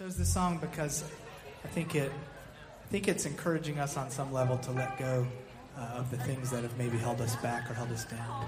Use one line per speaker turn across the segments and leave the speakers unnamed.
chose this song because I think it I think it's encouraging us on some level to let go uh, of the things that have maybe held us back or held us down.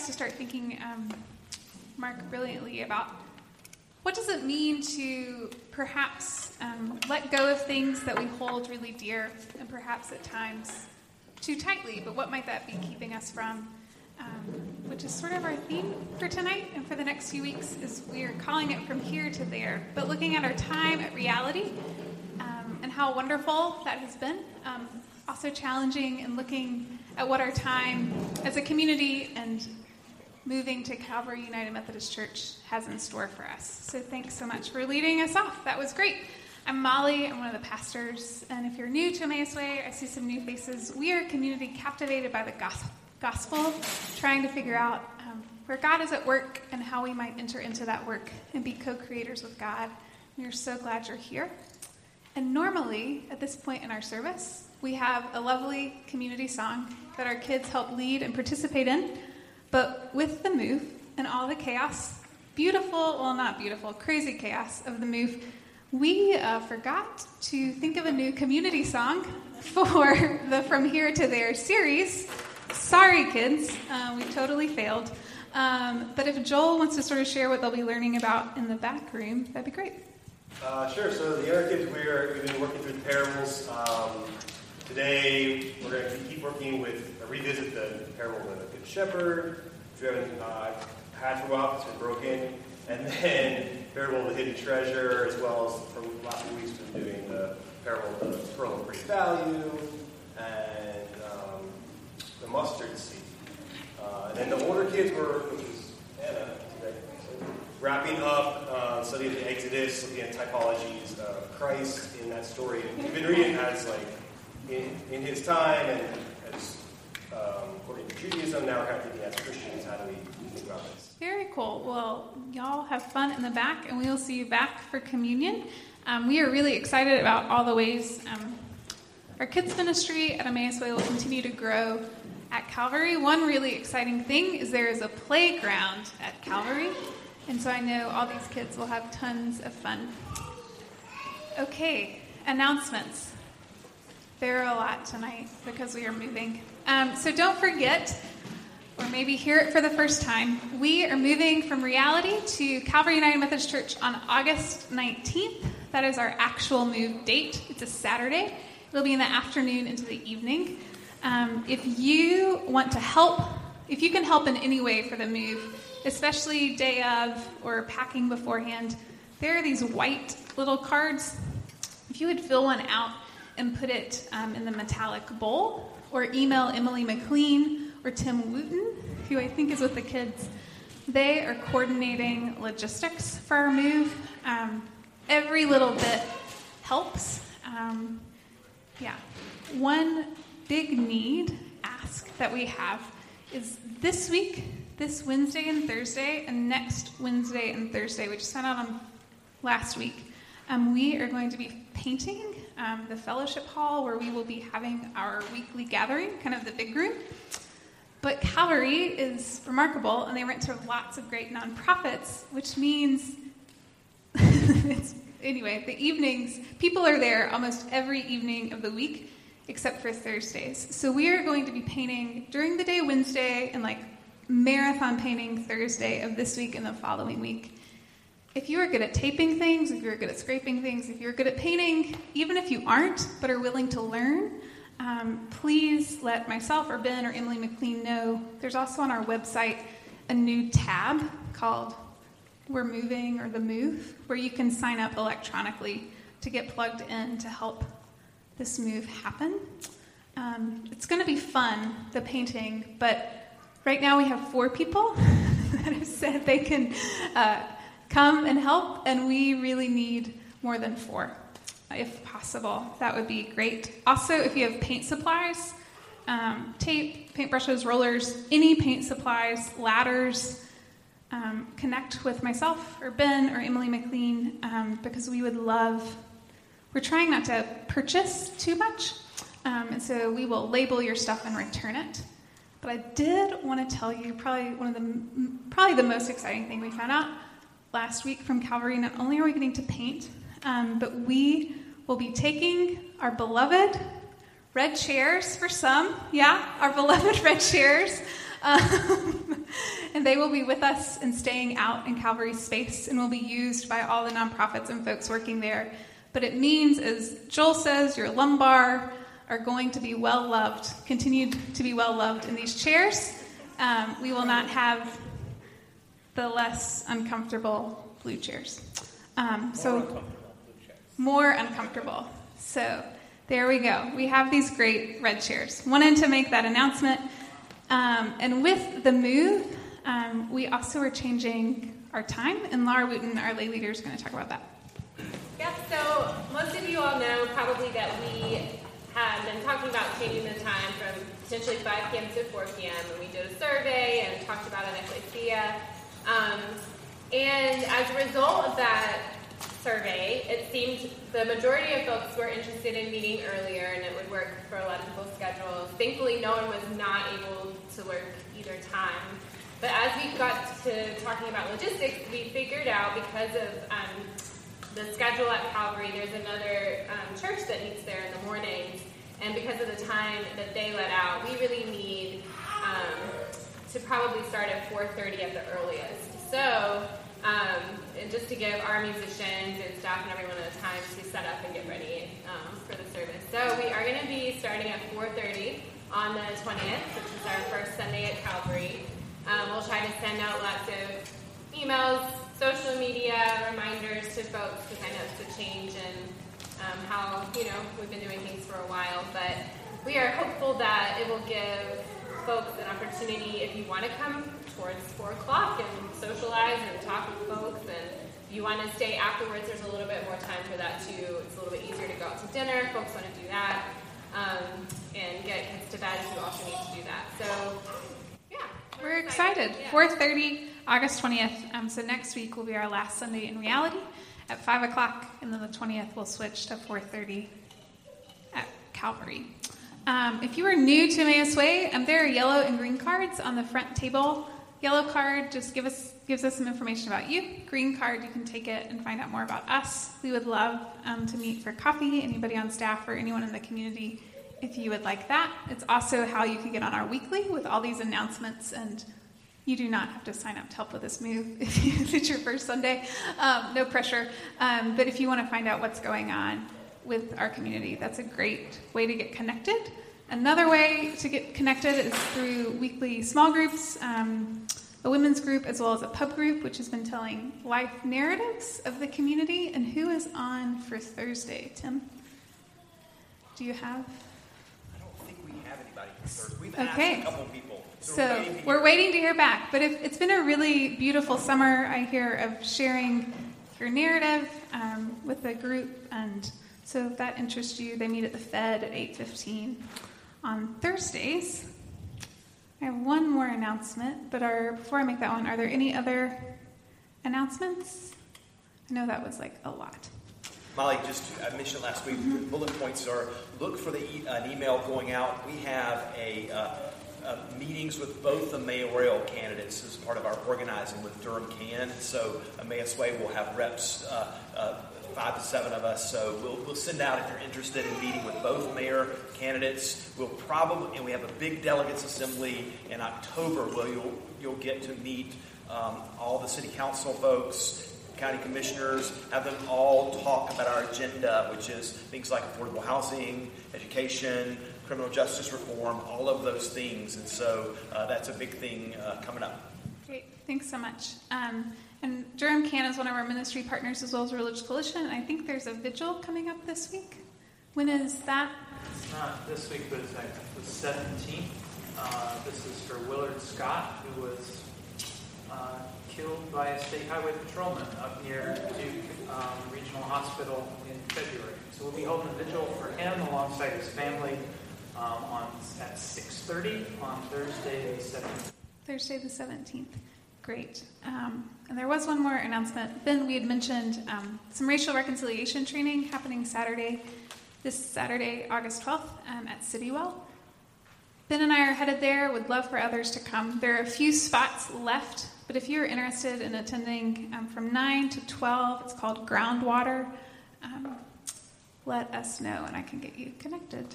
us to start thinking, um, Mark, brilliantly about what does it mean to perhaps um, let go of things that we hold really dear and perhaps at times too tightly, but what might that be keeping us from? Um, which is sort of our theme for tonight and for the next few weeks is we're calling it from here to there, but looking at our time at reality um, and how wonderful that has been. Um, also challenging and looking at what our time as a community and moving to Calvary United Methodist Church has in store for us. So thanks so much for leading us off. That was great. I'm Molly. I'm one of the pastors. And if you're new to Emmaus Way, I see some new faces. We are a community captivated by the gospel, trying to figure out um, where God is at work and how we might enter into that work and be co creators with God. We are so glad you're here. And normally, at this point in our service, we have a lovely community song that our kids help lead and participate in. But with the move and all the chaos, beautiful, well, not beautiful, crazy chaos of the move, we uh, forgot to think of a new community song for the From Here to There series. Sorry, kids, uh, we totally failed. Um, but if Joel wants to sort of share what they'll be learning about in the back room, that'd be great.
Uh, sure. So the other kids, we are, we've been working through the parables. Um, today, we're going to keep working with, uh, revisit the parable of the Good Shepherd, which we haven't uh, had for a while, it's been broken. And then parable of the hidden treasure, as well as for last few weeks, we've been doing the parable of the pearl of great value and um, the mustard seed. Uh, and then the older kids were, which is Anna today, so wrapping up uh, study of the Exodus, looking at typologies of Christ in that story. And we've been reading as like in, in his time and as um, according to Judaism. Now we're kind of thinking as Christians, how do we think about this?
Very cool. Well, y'all have fun in the back, and we will see you back for communion. Um, we are really excited about all the ways um, our kids' ministry at Emmaus Way will continue to grow at Calvary. One really exciting thing is there is a playground at Calvary, and so I know all these kids will have tons of fun. Okay, announcements. There are a lot tonight because we are moving. Um, so don't forget, or maybe hear it for the first time, we are moving from reality to Calvary United Methodist Church on August 19th. That is our actual move date. It's a Saturday. It'll be in the afternoon into the evening. Um, if you want to help, if you can help in any way for the move, especially day of or packing beforehand, there are these white little cards. If you would fill one out and put it um, in the metallic bowl, or email Emily McLean or Tim Wooten, who I think is with the kids. They are coordinating logistics for our move. Um, every little bit helps. Um, yeah. One big need, ask that we have is this week, this Wednesday and Thursday, and next Wednesday and Thursday, which sent out on last week. Um, we are going to be painting um, the fellowship hall where we will be having our weekly gathering, kind of the big group. But Calvary is remarkable, and they rent to lots of great nonprofits, which means anyway, the evenings, people are there almost every evening of the week except for Thursdays. So we are going to be painting during the day Wednesday and like marathon painting Thursday of this week and the following week. If you are good at taping things, if you're good at scraping things, if you're good at painting, even if you aren't but are willing to learn, um, please let myself or Ben or Emily McLean know. There's also on our website a new tab called We're Moving or The Move, where you can sign up electronically to get plugged in to help this move happen. Um, it's going to be fun, the painting, but right now we have four people that have said they can. Uh, come and help, and we really need more than four, if possible. That would be great. Also, if you have paint supplies, um, tape, paintbrushes, rollers, any paint supplies, ladders, um, connect with myself or Ben or Emily McLean um, because we would love. We're trying not to purchase too much, um, and so we will label your stuff and return it. But I did want to tell you probably one of the probably the most exciting thing we found out last week from Calvary, not only are we getting to paint, um, but we will be taking our beloved red chairs for some, yeah, our beloved red chairs, um, and they will be with us and staying out in Calvary space and will be used by all the nonprofits and folks working there. But it means, as Joel says, your lumbar are going to be well loved, continued to be well loved in these chairs. Um, we will not have the less uncomfortable blue chairs. Um, so more uncomfortable. So there we go. We have these great red chairs. Wanted to make that announcement. Um, and with the move, um, we also are changing our time, and Laura Wooten, our lay leader, is going to talk about that.
Yep, so most of you all know probably that we have been talking about changing the time from potentially 5 p.m. to 4 p.m. and we did a survey and talked about it at Ecclesia. Um, and as a result of that survey, it seemed the majority of folks were interested in meeting earlier and it would work for a lot of people's schedules. Thankfully, no one was not able to work either time. But as we got to talking about logistics, we figured out because of um, the schedule at Calvary, there's another um, church that meets there in the mornings, and because of the time that they let out, we really need um, to probably start at 4:30 at the earliest. So, um, and just to give our musicians and staff and everyone a time to set up and get ready um, for the service. So we are going to be starting at 4:30 on the 20th, which is our first Sunday at Calvary. Um, we'll try to send out lots of emails, social media reminders to folks I know it's a change in um, how you know we've been doing things for a while. But we are hopeful that it will give folks an opportunity if you want to come towards four o'clock and socialize and talk with folks and if you want to stay afterwards there's a little bit more time for that too it's a little bit easier to go out to dinner if folks want to do that um, and get kids to bed if you also need to do that so yeah
We're excited.
Yeah.
4:30, August 20th. Um, so next week will be our last Sunday in reality at 5 o'clock, and then the 20th we'll switch to 4:30 at Calvary. Um, if you are new to Emmaus Way, um, there are yellow and green cards on the front table. Yellow card just give us gives us some information about you. Green card, you can take it and find out more about us. We would love um, to meet for coffee. Anybody on staff or anyone in the community if you would like that. It's also how you can get on our weekly with all these announcements, and you do not have to sign up to help with this move if, it's your first Sunday. Um, no pressure. Um, but if you want to find out what's going on with our community, that's a great way to get connected. Another way to get connected is through weekly small groups. Um, a women's group as well as a pub group, which has been telling life narratives of the community. And who is on for Thursday, Tim? Do you have?
I don't think we have anybody for Thursday. We've
Okay.
asked a couple people.
So
we're waiting to
we're
hear.
waiting to hear back. But if, it's been a really beautiful summer, I hear, of sharing your narrative um, with the group. And so if that interests you, they meet at the Fed at 8.15 on Thursdays. I have one more announcement, but are, before I make that one, are there any other announcements? I know that was like a lot.
Molly, just I mentioned last week, the bullet points are look for the e- an email going out. We have a uh, uh, meetings with both the mayoral candidates as part of our organizing with Durham Can. So Emmaus Way will have reps, uh, uh, five to seven of us. So we'll, we'll send out if you're interested in meeting with both mayor candidates. We'll probably and we have a big delegates assembly in October where you'll you'll get to meet um, all the city council folks county commissioners, have them all talk about our agenda, which is things like affordable housing, education, criminal justice reform, all of those things. And so uh, that's a big thing uh, coming up.
Great, thanks so much. Um, Durham Can is one of our ministry partners as well as a Religious Coalition. And I think there's a vigil coming up this week. When is that?
It's not this week, but it's like the seventeenth. Uh, this is for Willard Scott, who was uh, killed by a state highway patrolman up near Duke um, Regional Hospital in February. So we'll be holding a vigil for him alongside his family um, on at six thirty on Thursday the seventeenth.
Thursday the 17th. Great. Um, and there was one more announcement. Ben, we had mentioned um, some racial reconciliation training happening Saturday, this Saturday, August 12th, um, at Citywell. Ben and I are headed there. Would love for others to come. There are a few spots left, but if you're interested in attending um, from 9 to 12, it's called Groundwater. Um, let us know and I can get you connected.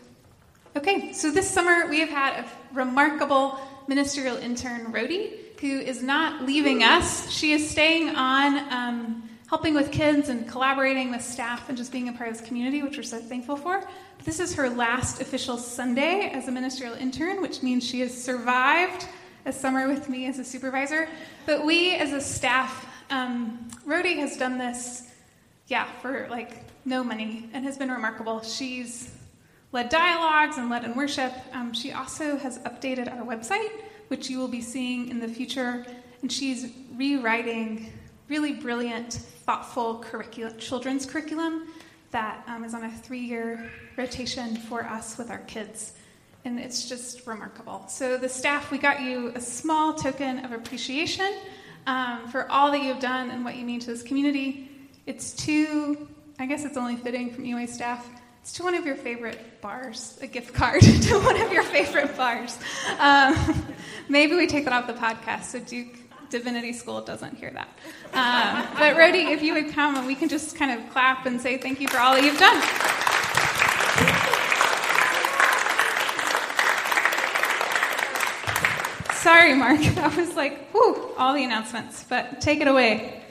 Okay, so this summer we have had a remarkable ministerial intern, Rhodey,
who is not leaving us. She is staying on, um, helping with kids and collaborating with staff and just being a part of this community, which we're so thankful for. But this is her last official Sunday as a ministerial intern, which means she has survived a summer with me as a supervisor. But we, as a staff, um, has done this, yeah, for like no money and has been remarkable. She's led dialogues and led in worship. Um, she also has updated our website, which you will be seeing in the future. And she's rewriting really brilliant, thoughtful curriculum, children's curriculum that um, is on a three year rotation for us with our kids. And it's just remarkable. So, the staff, we got you a small token of appreciation um, for all that you've done and what you mean to this community. It's to, I guess it's only fitting from UA staff, it's to one of your favorite bars, a gift card to one of your favorite bars. Um, maybe we take that off the podcast so Duke Divinity School doesn't hear that. Um, but Rhodey, if you would come and we can just kind of clap and say thank you for all that you've done. Sorry, Mark. That was like, whew, all the announcements. But take it away.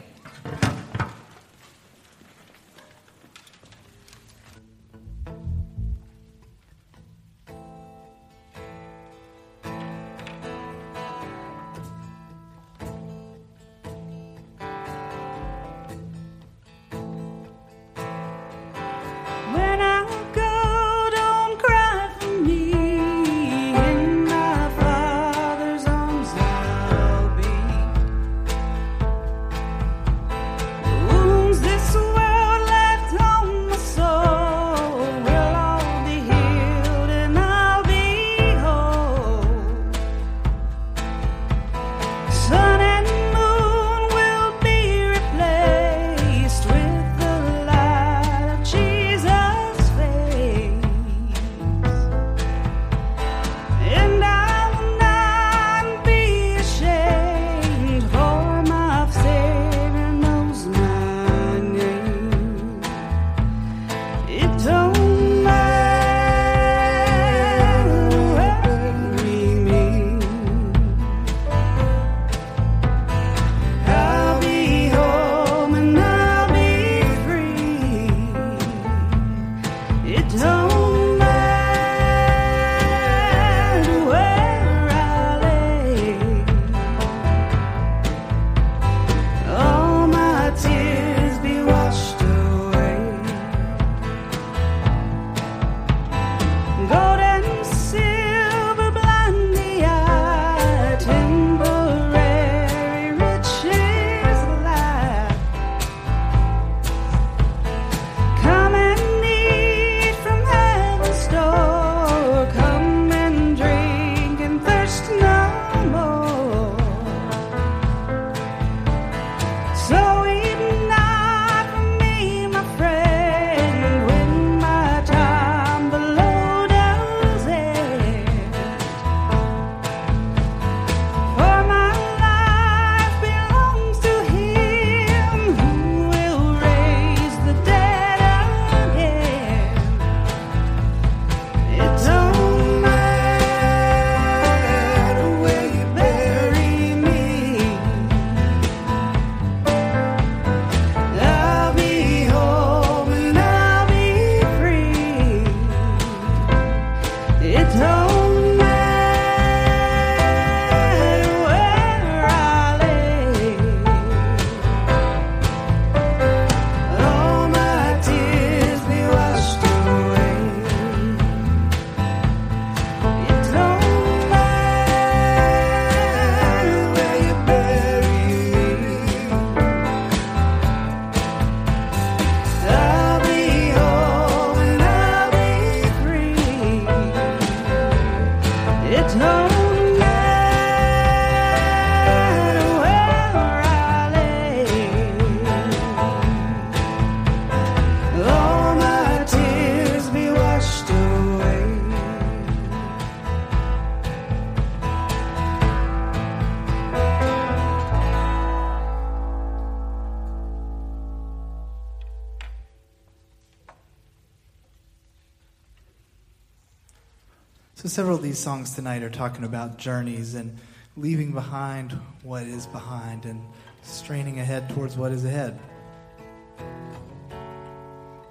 These songs tonight are talking about journeys, and
leaving behind what is behind and straining ahead towards what is ahead.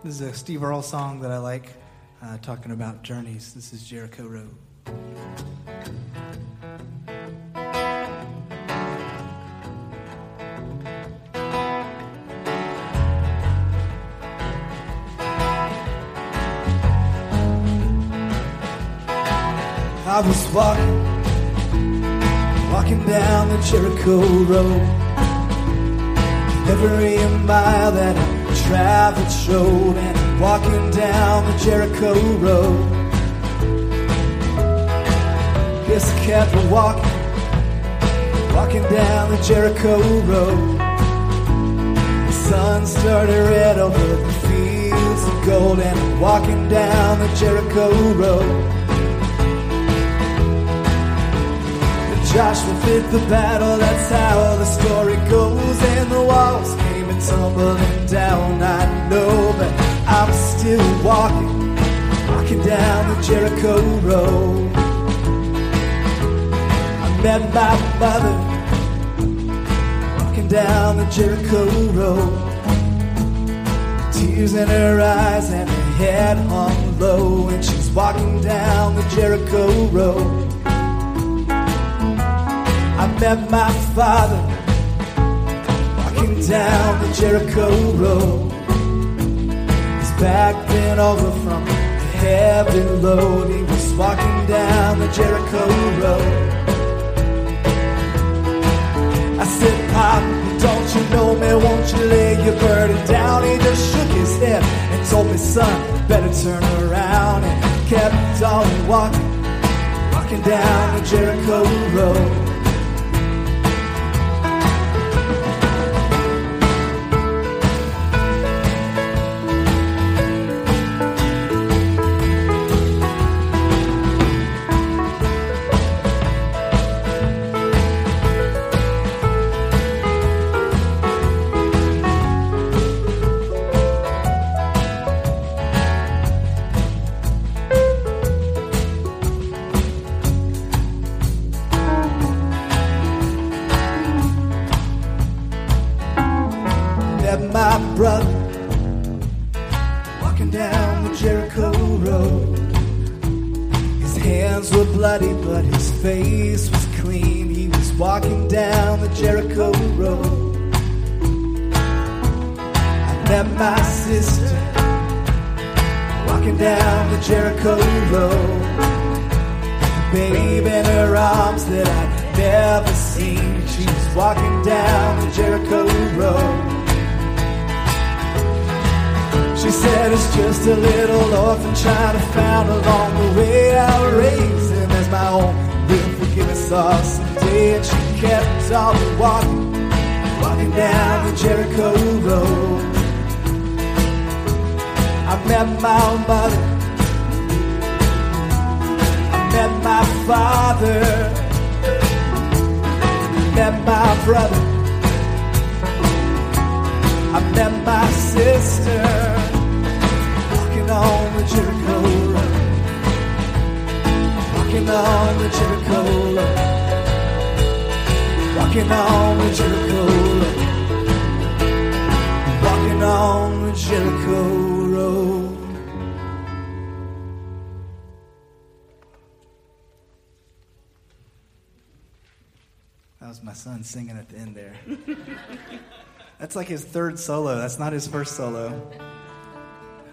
This is a Steve Earle song that I like, uh, talking about journeys. This is Jericho Road. I was walking, walking down the Jericho Road. Every mile that I traveled showed, and walking down the Jericho Road. Just kept walking, walking down the Jericho Road. The sun started red over the fields of gold, and I'm walking down the Jericho Road. Joshua fit the battle, that's how the story goes. And the walls came and tumbling down, I know, but I'm still walking, walking down the Jericho Road. I met my mother, walking down the Jericho Road. Tears in her eyes and her head hung low, and she's walking down the Jericho Road. Met my father walking down the Jericho Road. His back bent over from the heavy load. He was walking down the Jericho Road. I said, Pop, don't you know me? Won't you lay your burden down? He just shook his head and told me, son, better turn around. And kept on walking, walking down the Jericho Road. Third solo. That's not his first solo.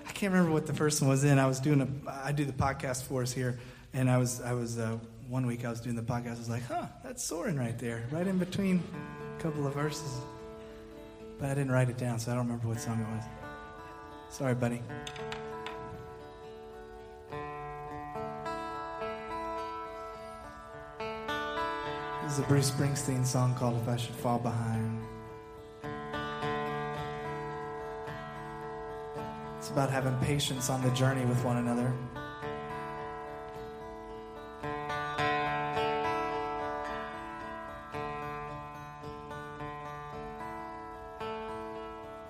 I can't remember what the first one was in. I was doing a, I do the podcast for us here, and I was, I was, uh, one week I was doing the podcast. I was like, huh, that's Soren right there, right in between a couple of verses. But I didn't write it down, so I don't remember what song it was. Sorry, buddy. This is a Bruce Springsteen song called If I Should Fall Behind. About having patience on the journey with one another.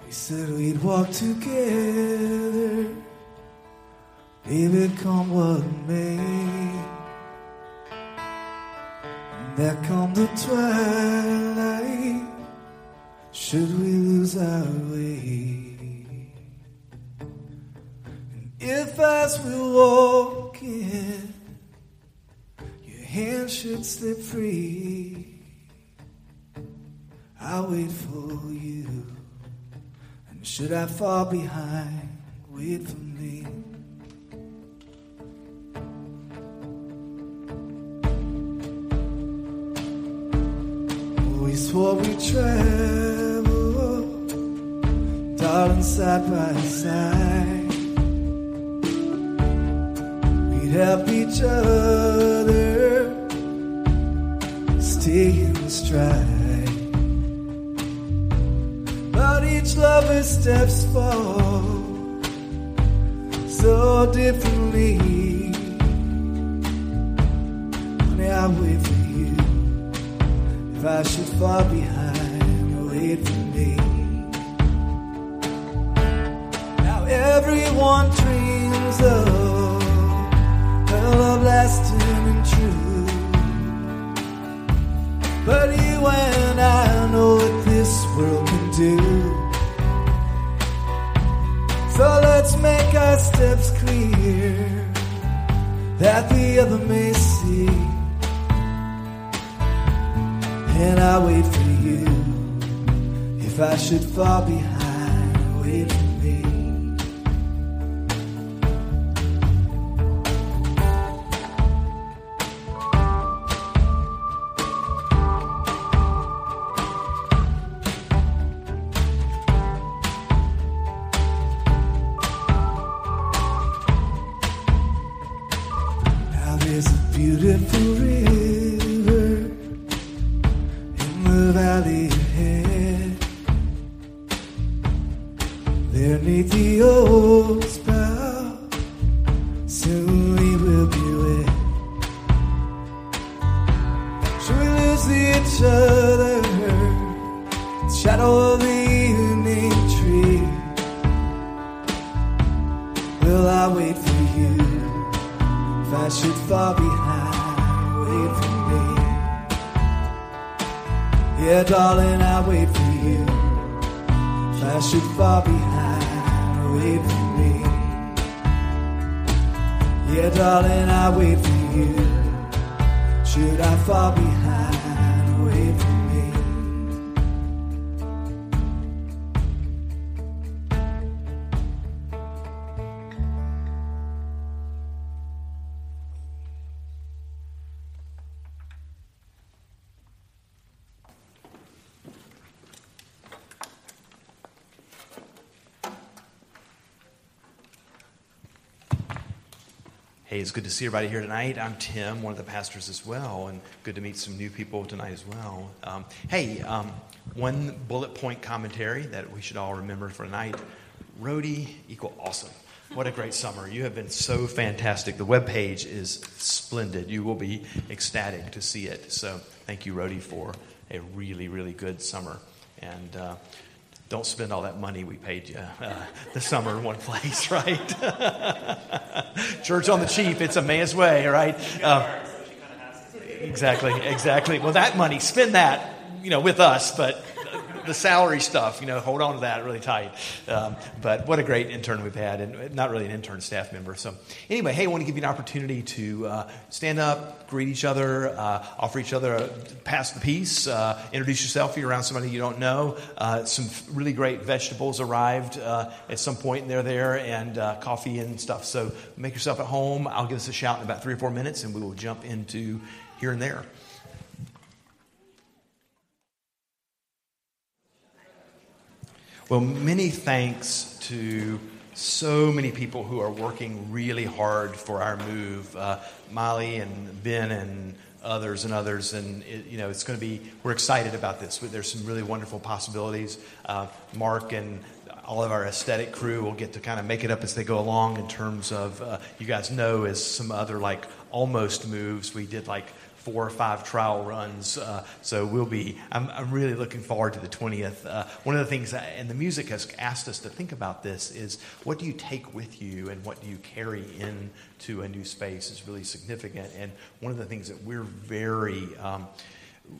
We said we'd walk together, baby, come what may. And There come the twilight. Should we lose our way? As we're walking, your hand should slip free, I'll wait for you. And should I fall behind, wait for me. We swore we'd travel, darling, side by side. Help each other stay in stride. But each lover's steps fall so differently. Honey, I wait for you. If I should fall behind, wait for me. Now everyone dreams of a love lasting and true. But and I know what this world can do. So let's make our steps clear that the other may see and I wait for you. If I should fall behind, If I should fall behind, wait for me. Yeah, darling, I wait for you. If I should fall behind, wait for me. Yeah, darling, I wait for you. Should I fall behind,
Hey, it's good to see everybody here tonight. I'm Tim, one of the pastors as well, and good to meet some new people tonight as well. Um, hey, um, one bullet point commentary that we should all remember for tonight Rhodey equal awesome. What a great summer. You have been so fantastic. The web page is splendid. You will be ecstatic to see it. So thank you, Rhodey, for a really, really good summer. And uh, don't spend all that money we paid you uh, this summer in one place, right? Church on the cheap, it's Emmaus Way, right? Uh, exactly, exactly. Well, that money, spend that, you know, with us, but the salary stuff, you know, hold on to that really tight. Um, but what a great intern we've had, and not really an intern staff member. So, anyway, hey, I want to give you an opportunity to uh, stand up, greet each other, uh, offer each other a pass the peace, uh, introduce yourself if you're around somebody you don't know. Uh, some really great vegetables arrived uh, at some point, and they're there, and uh, coffee and stuff. So, make yourself at home. I'll give us a shout in about three or four minutes, and we will jump into here and there. Well, many thanks to so many people who are working really hard for our move. Uh, Molly and Ben and others and others, and it, you know it's going to be. We're excited about this. There's some really wonderful possibilities. Uh, Mark and all of our aesthetic crew will get to kind of make it up as they go along. In terms of uh, you guys know, as some other like almost moves, we did like four or five trial runs. Uh, so we'll be, I'm, I'm really looking forward to the 20th. Uh, one of the things, that, and the music has asked us to think about this, is what do you take with you and what do you carry into a new space is really significant. And one of the things that we're very, um,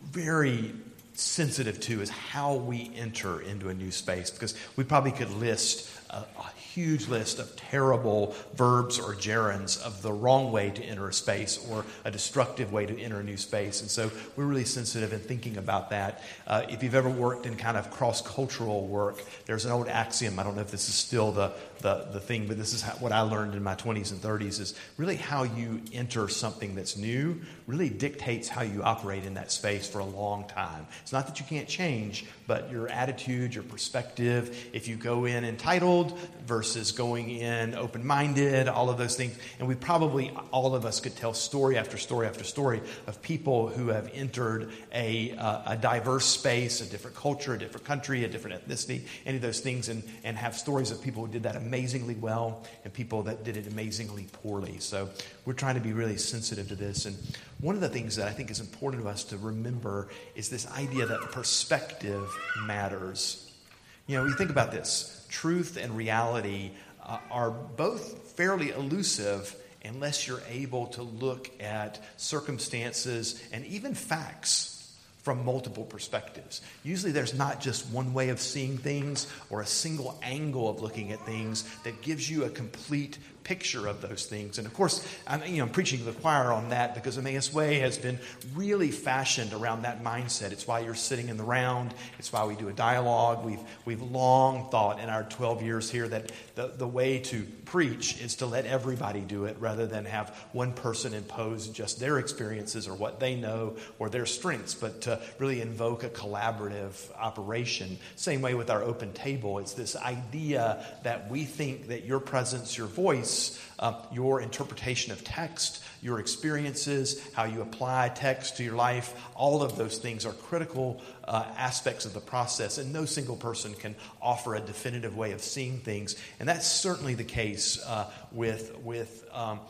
very sensitive to is how we enter into a new space because we probably could list a, a huge list of terrible verbs or gerunds of the wrong way to enter a space or a destructive way to enter a new space. And so we're really sensitive in thinking about that. Uh, if you've ever worked in kind of cross cultural work, there's an old axiom. I don't know if this is still the, the, the thing, but this is how, what I learned in my 20s and 30s is really how you enter something that's new really dictates how you operate in that space for a long time. It's not that you can't change, but your attitude, your perspective, if you go in entitled versus going in open minded, all of those things. And we probably, all of us could tell story after story after story of people who have entered a, uh, a diverse space, a different culture, a different country, a different ethnicity, any of those things, and, and have stories of people who did that amazingly well and people that did it amazingly poorly. So we're trying to be really sensitive to this. And one of the things that I think is important to us to remember is this idea that perspective matters. You know, you think about this truth and reality uh, are both fairly elusive unless you're able to look at circumstances and even facts from multiple perspectives. Usually there's not just one way of seeing things or a single angle of looking at things that gives you a complete picture of those things. And of course, I'm, you know, I'm preaching to the choir on that because Emmaus Way has been really fashioned around that mindset. It's why you're sitting in the round. It's why we do a dialogue. We've, we've long thought in our 12 years here that the, the way to preach is to let everybody do it rather than have one person impose just their experiences or what they know or their strengths, but to really invoke a collaborative operation. Same way with our open table. It's this idea that we think that your presence, your voice, uh, your interpretation of text, your experiences, how you apply text to your life, all of those things are critical uh, aspects of the process, and no single person can offer a definitive way of seeing things. And that's certainly the case uh, with, with um,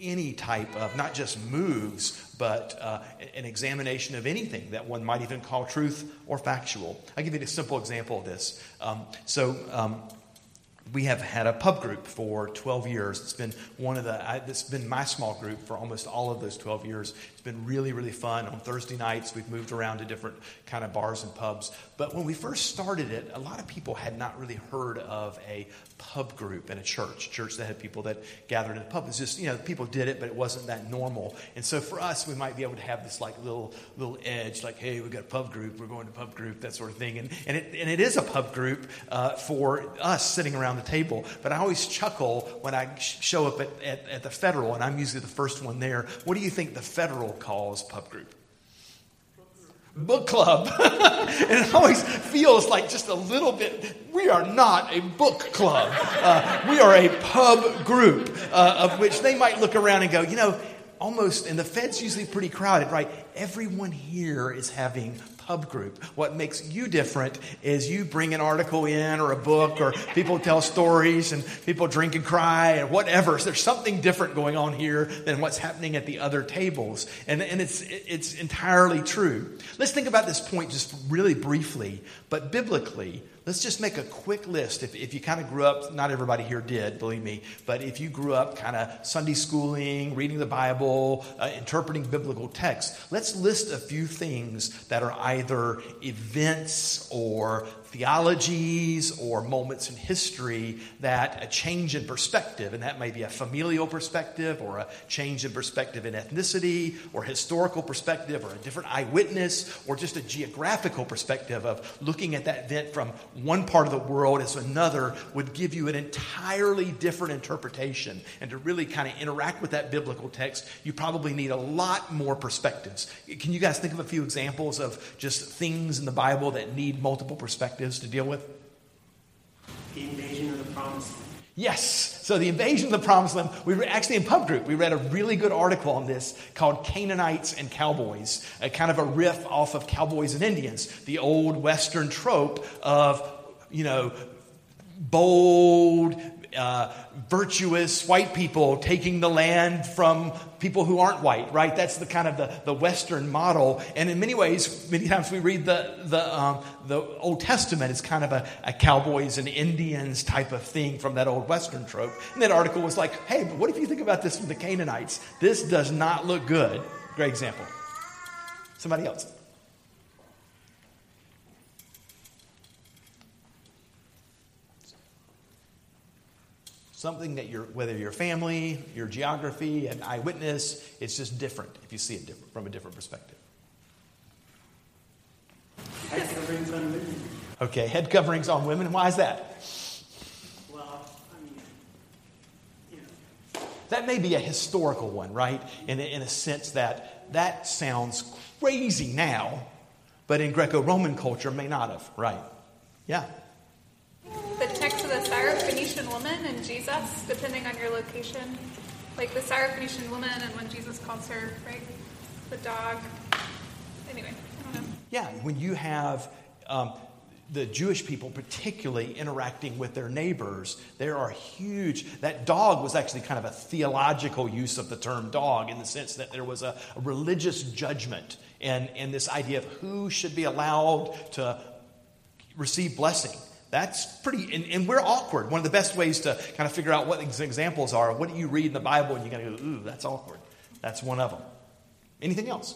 any type of not just moves, but uh, an examination of anything that one might even call truth or factual. I'll give you a simple example of this. Um, so, um, we have had a pub group for 12 years. It's been one of the, I, it's been my small group for almost all of those 12 years. It's been really, really fun. On Thursday nights, we've moved around to different kind of bars and pubs. But when we first started it, a lot of people had not really heard of a pub group in a church, church that had people that gathered in a pub. It's just, you know, people did it, but it wasn't that normal. And so for us, we might be able to have this like little, little edge, like, hey, we've got a pub group, we're going to pub group, that sort of thing. And, and, it, and it is a pub group uh, for us sitting around the table. But I always chuckle when I show up at, at, at the federal, and I'm usually the first one there. What do you think the federal calls pub group? book club. and it always feels like just a little bit, we are not a book club. Uh, we are a pub group, uh, of which they might look around and go, you know, almost, and the Fed's usually pretty crowded, right? Everyone here is having hub group. What makes you different is you bring an article in or a book or people tell stories and people drink and cry and whatever. So there's something different going on here than what's happening at the other tables. And, and it's, it's entirely true. Let's think about this point just really briefly, but biblically. Let's just make a quick list. If, if you kind of grew up, not everybody here did, believe me, but if you grew up kind of Sunday schooling, reading the Bible, uh, interpreting biblical texts, let's list a few things that are either events or theologies or moments in history that a change in perspective, and that may be a familial perspective or a change in perspective in ethnicity or historical perspective or a different eyewitness or just a geographical perspective of looking at that event from one part of the world as another would give you an entirely different interpretation. And to really kind of interact with that biblical text, you probably need a lot more perspectives. Can you guys think of a few examples of just things in the Bible that need multiple perspectives? To deal with?
The invasion of the promised land.
Yes. So the invasion of the promised land, we were actually in pub group, we read a really good article on this called Canaanites and Cowboys, a kind of a riff off of cowboys and Indians, the old Western trope of, you know, bold, uh, virtuous white people taking the land from people who aren't white, right? That's the kind of the, the Western model. And in many ways, many times we read the, the, um, the Old Testament as kind of a, a cowboys and Indians type of thing from that old Western trope. And that article was like, hey, but what if you think about this from the Canaanites? This does not look good. Great example. Somebody else. Something that your whether your family, your geography, an eyewitness, it's just different if you see it different, from a different perspective.
Head coverings on women.
Okay, head coverings on women. Why is that?
Well, I mean, you know,
That may be a historical one, right? In a, in a sense that that sounds crazy now, but in Greco Roman culture may not have, right? Yeah.
The text of the Syrophoenician woman and Jesus, depending on your location. Like the Syrophoenician woman and when Jesus calls her, right? The dog. Anyway, I don't know.
Yeah, when you have um, the Jewish people, particularly interacting with their neighbors, there are huge. That dog was actually kind of a theological use of the term dog in the sense that there was a, a religious judgment and, and this idea of who should be allowed to receive blessing. That's pretty, and, and we're awkward. One of the best ways to kind of figure out what examples are, what do you read in the Bible and you gotta go, ooh, that's awkward. That's one of them. Anything else?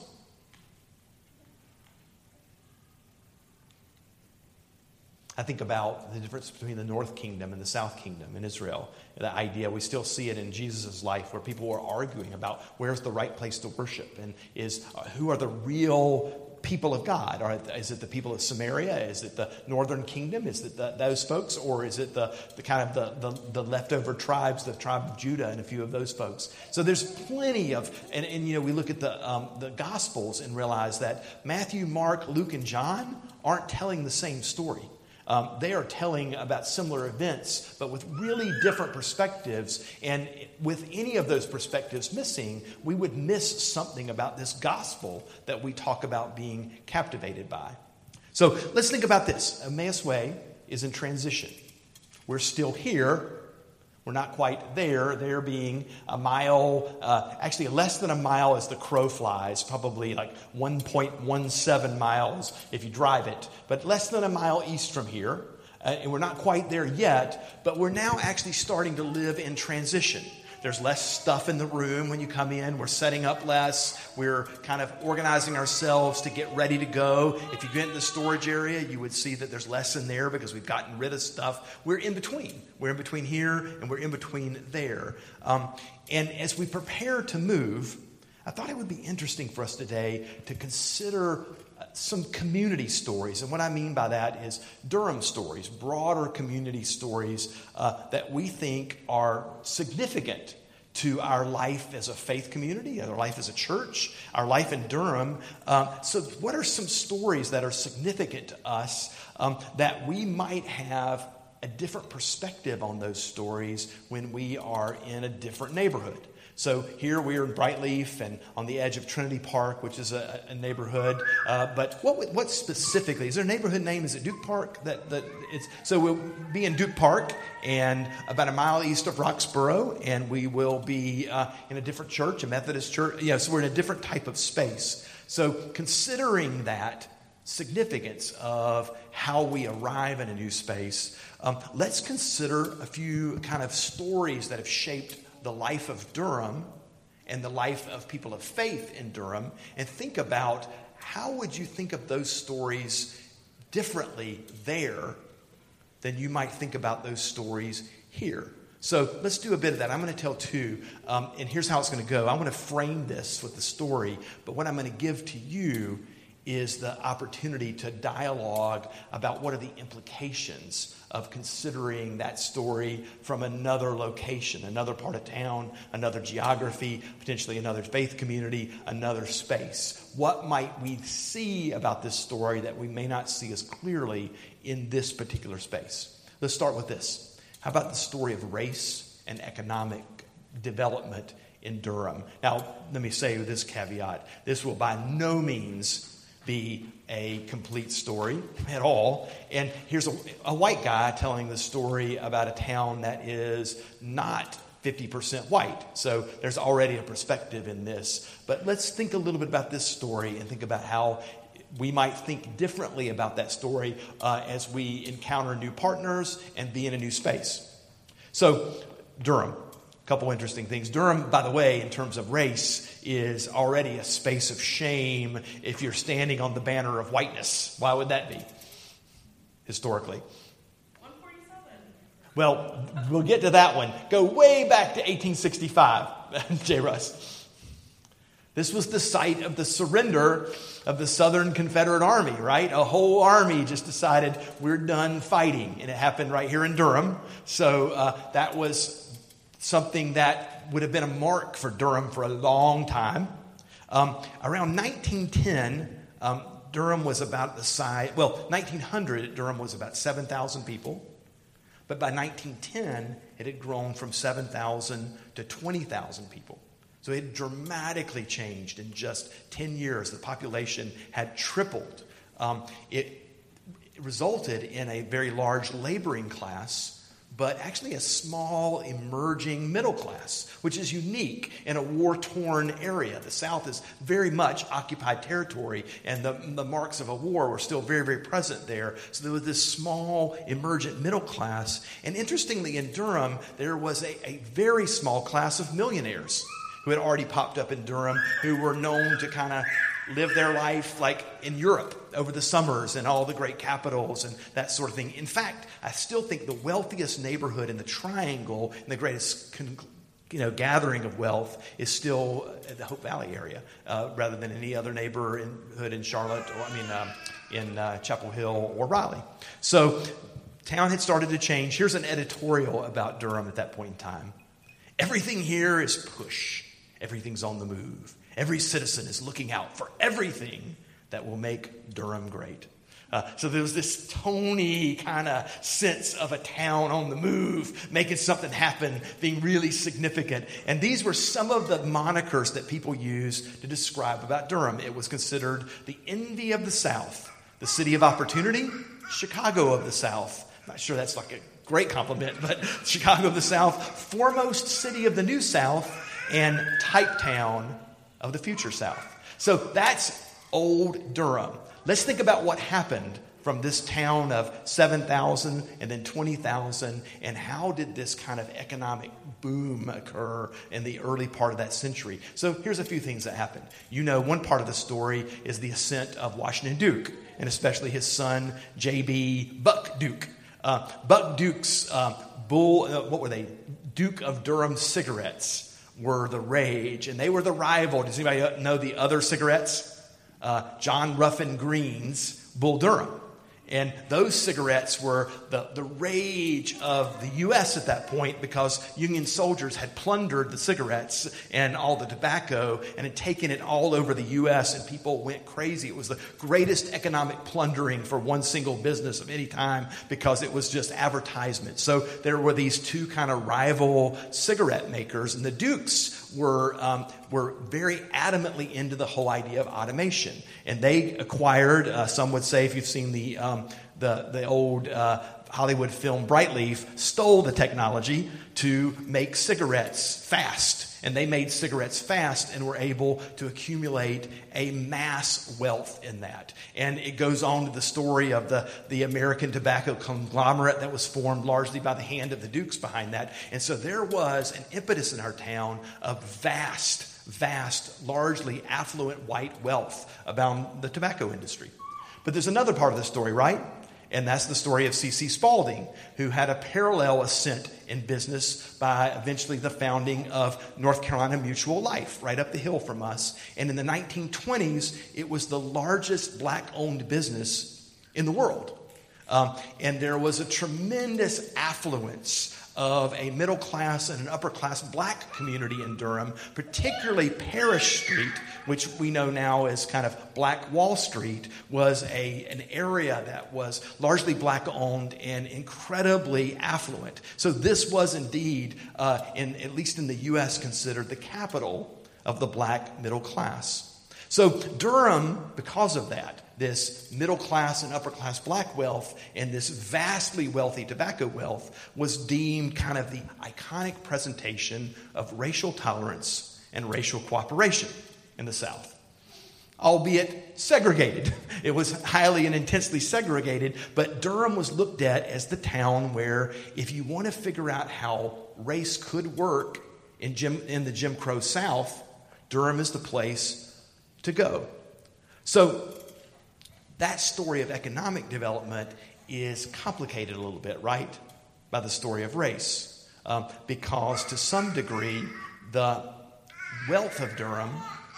I think about the difference between the North Kingdom and the South Kingdom in Israel. The idea, we still see it in Jesus' life where people were arguing about where's the right place to worship and is uh, who are the real people of God? Or is it the people of Samaria? Is it the Northern Kingdom? Is it the, those folks? Or is it the, the kind of the, the, the leftover tribes, the tribe of Judah and a few of those folks? So there's plenty of, and, and you know, we look at the, um, the Gospels and realize that Matthew, Mark, Luke, and John aren't telling the same story. Um, they are telling about similar events, but with really different perspectives. And with any of those perspectives missing, we would miss something about this gospel that we talk about being captivated by. So let's think about this Emmaus Way is in transition. We're still here. We're not quite there, there being a mile, uh, actually less than a mile as the crow flies, probably like 1.17 miles if you drive it, but less than a mile east from here. Uh, and we're not quite there yet, but we're now actually starting to live in transition. There's less stuff in the room when you come in. We're setting up less. We're kind of organizing ourselves to get ready to go. If you get in the storage area, you would see that there's less in there because we've gotten rid of stuff. We're in between. We're in between here and we're in between there. Um, and as we prepare to move, I thought it would be interesting for us today to consider some community stories. And what I mean by that is Durham stories, broader community stories uh, that we think are significant to our life as a faith community, our life as a church, our life in Durham. Um, so, what are some stories that are significant to us um, that we might have a different perspective on those stories when we are in a different neighborhood? So here we are in Brightleaf and on the edge of Trinity Park, which is a, a neighborhood. Uh, but what, what specifically is there a neighborhood name? Is it Duke Park? That, that it's so we'll be in Duke Park and about a mile east of Roxboro, and we will be uh, in a different church, a Methodist church. Yeah, so we're in a different type of space. So considering that significance of how we arrive in a new space, um, let's consider a few kind of stories that have shaped the life of Durham and the life of people of faith in Durham and think about how would you think of those stories differently there than you might think about those stories here. So let's do a bit of that. I'm going to tell two, um, and here's how it's going to go. I'm going to frame this with the story, but what I'm going to give to you is the opportunity to dialogue about what are the implications of considering that story from another location, another part of town, another geography, potentially another faith community, another space. What might we see about this story that we may not see as clearly in this particular space? Let's start with this. How about the story of race and economic development in Durham? Now, let me say this caveat this will by no means be a complete story at all. And here's a, a white guy telling the story about a town that is not 50% white. So there's already a perspective in this. But let's think a little bit about this story and think about how we might think differently about that story uh, as we encounter new partners and be in a new space. So, Durham, a couple interesting things. Durham, by the way, in terms of race, is already a space of shame if you're standing on the banner of whiteness. Why would that be, historically? Well, we'll get to that one. Go way back to 1865, J. Russ. This was the site of the surrender of the Southern Confederate Army, right? A whole army just decided we're done fighting, and it happened right here in Durham. So uh, that was something that would have been a mark for Durham for a long time. Um, around 1910, um, Durham was about the size, well, 1900, Durham was about 7,000 people. But by 1910, it had grown from 7,000 to 20,000 people. So it dramatically changed in just 10 years. The population had tripled. Um, it resulted in a very large laboring class but actually a small emerging middle class, which is unique in a war torn area. The South is very much occupied territory, and the, the marks of a war were still very, very present there. So there was this small emergent middle class. And interestingly, in Durham, there was a, a very small class of millionaires who had already popped up in Durham who were known to kind of live their life like in Europe over the summers and all the great capitals and that sort of thing. In fact, I still think the wealthiest neighborhood in the Triangle and the greatest you know, gathering of wealth is still the Hope Valley area uh, rather than any other neighborhood in Charlotte or, I mean, um, in uh, Chapel Hill or Raleigh. So, town had started to change. Here's an editorial about Durham at that point in time. Everything here is push, everything's on the move. Every citizen is looking out for everything that will make Durham great. Uh, so there was this Tony kind of sense of a town on the move, making something happen, being really significant. And these were some of the monikers that people used to describe about Durham. It was considered the envy of the South, the city of opportunity, Chicago of the South. I'm not sure that's like a great compliment, but Chicago of the South, foremost city of the New South, and type town of the future South. So that's old Durham. Let's think about what happened from this town of 7,000 and then 20,000, and how did this kind of economic boom occur in the early part of that century? So here's a few things that happened. You know, one part of the story is the ascent of Washington Duke, and especially his son, J.B. Buck Duke. Uh, Buck Duke's uh, bull, uh, what were they? Duke of Durham cigarettes were the rage, and they were the rival. Does anybody know the other cigarettes? Uh, John Ruffin Green's Bull Durham. And those cigarettes were the, the rage of the U.S. at that point because Union soldiers had plundered the cigarettes and all the tobacco and had taken it all over the U.S., and people went crazy. It was the greatest economic plundering for one single business of any time because it was just advertisement. So there were these two kind of rival cigarette makers, and the Dukes were, um, were very adamantly into the whole idea of automation. And they acquired, uh, some would say, if you've seen the, um, the, the old uh, Hollywood film Brightleaf, stole the technology to make cigarettes fast and they made cigarettes fast and were able to accumulate a mass wealth in that. And it goes on to the story of the, the American tobacco conglomerate that was formed largely by the hand of the Dukes behind that. And so there was an impetus in our town of vast, vast, largely affluent white wealth about the tobacco industry. But there's another part of the story, right? And that's the story of C.C. Spaulding, who had a parallel ascent in business by eventually the founding of North Carolina Mutual Life, right up the hill from us. And in the 1920s, it was the largest black owned business in the world. Um, and there was a tremendous affluence of a middle class and an upper class black community in Durham, particularly Parrish Street, which we know now as kind of Black Wall Street, was a, an area that was largely black owned and incredibly affluent. So this was indeed, uh, in, at least in the U.S., considered the capital of the black middle class. So Durham, because of that, this middle class and upper class black wealth and this vastly wealthy tobacco wealth was deemed kind of the iconic presentation of racial tolerance and racial cooperation in the South. Albeit segregated. It was highly and intensely segregated, but Durham was looked at as the town where, if you want to figure out how race could work in, Jim, in the Jim Crow South, Durham is the place to go. So, that story of economic development is complicated a little bit, right? By the story of race. Um, because to some degree, the wealth of Durham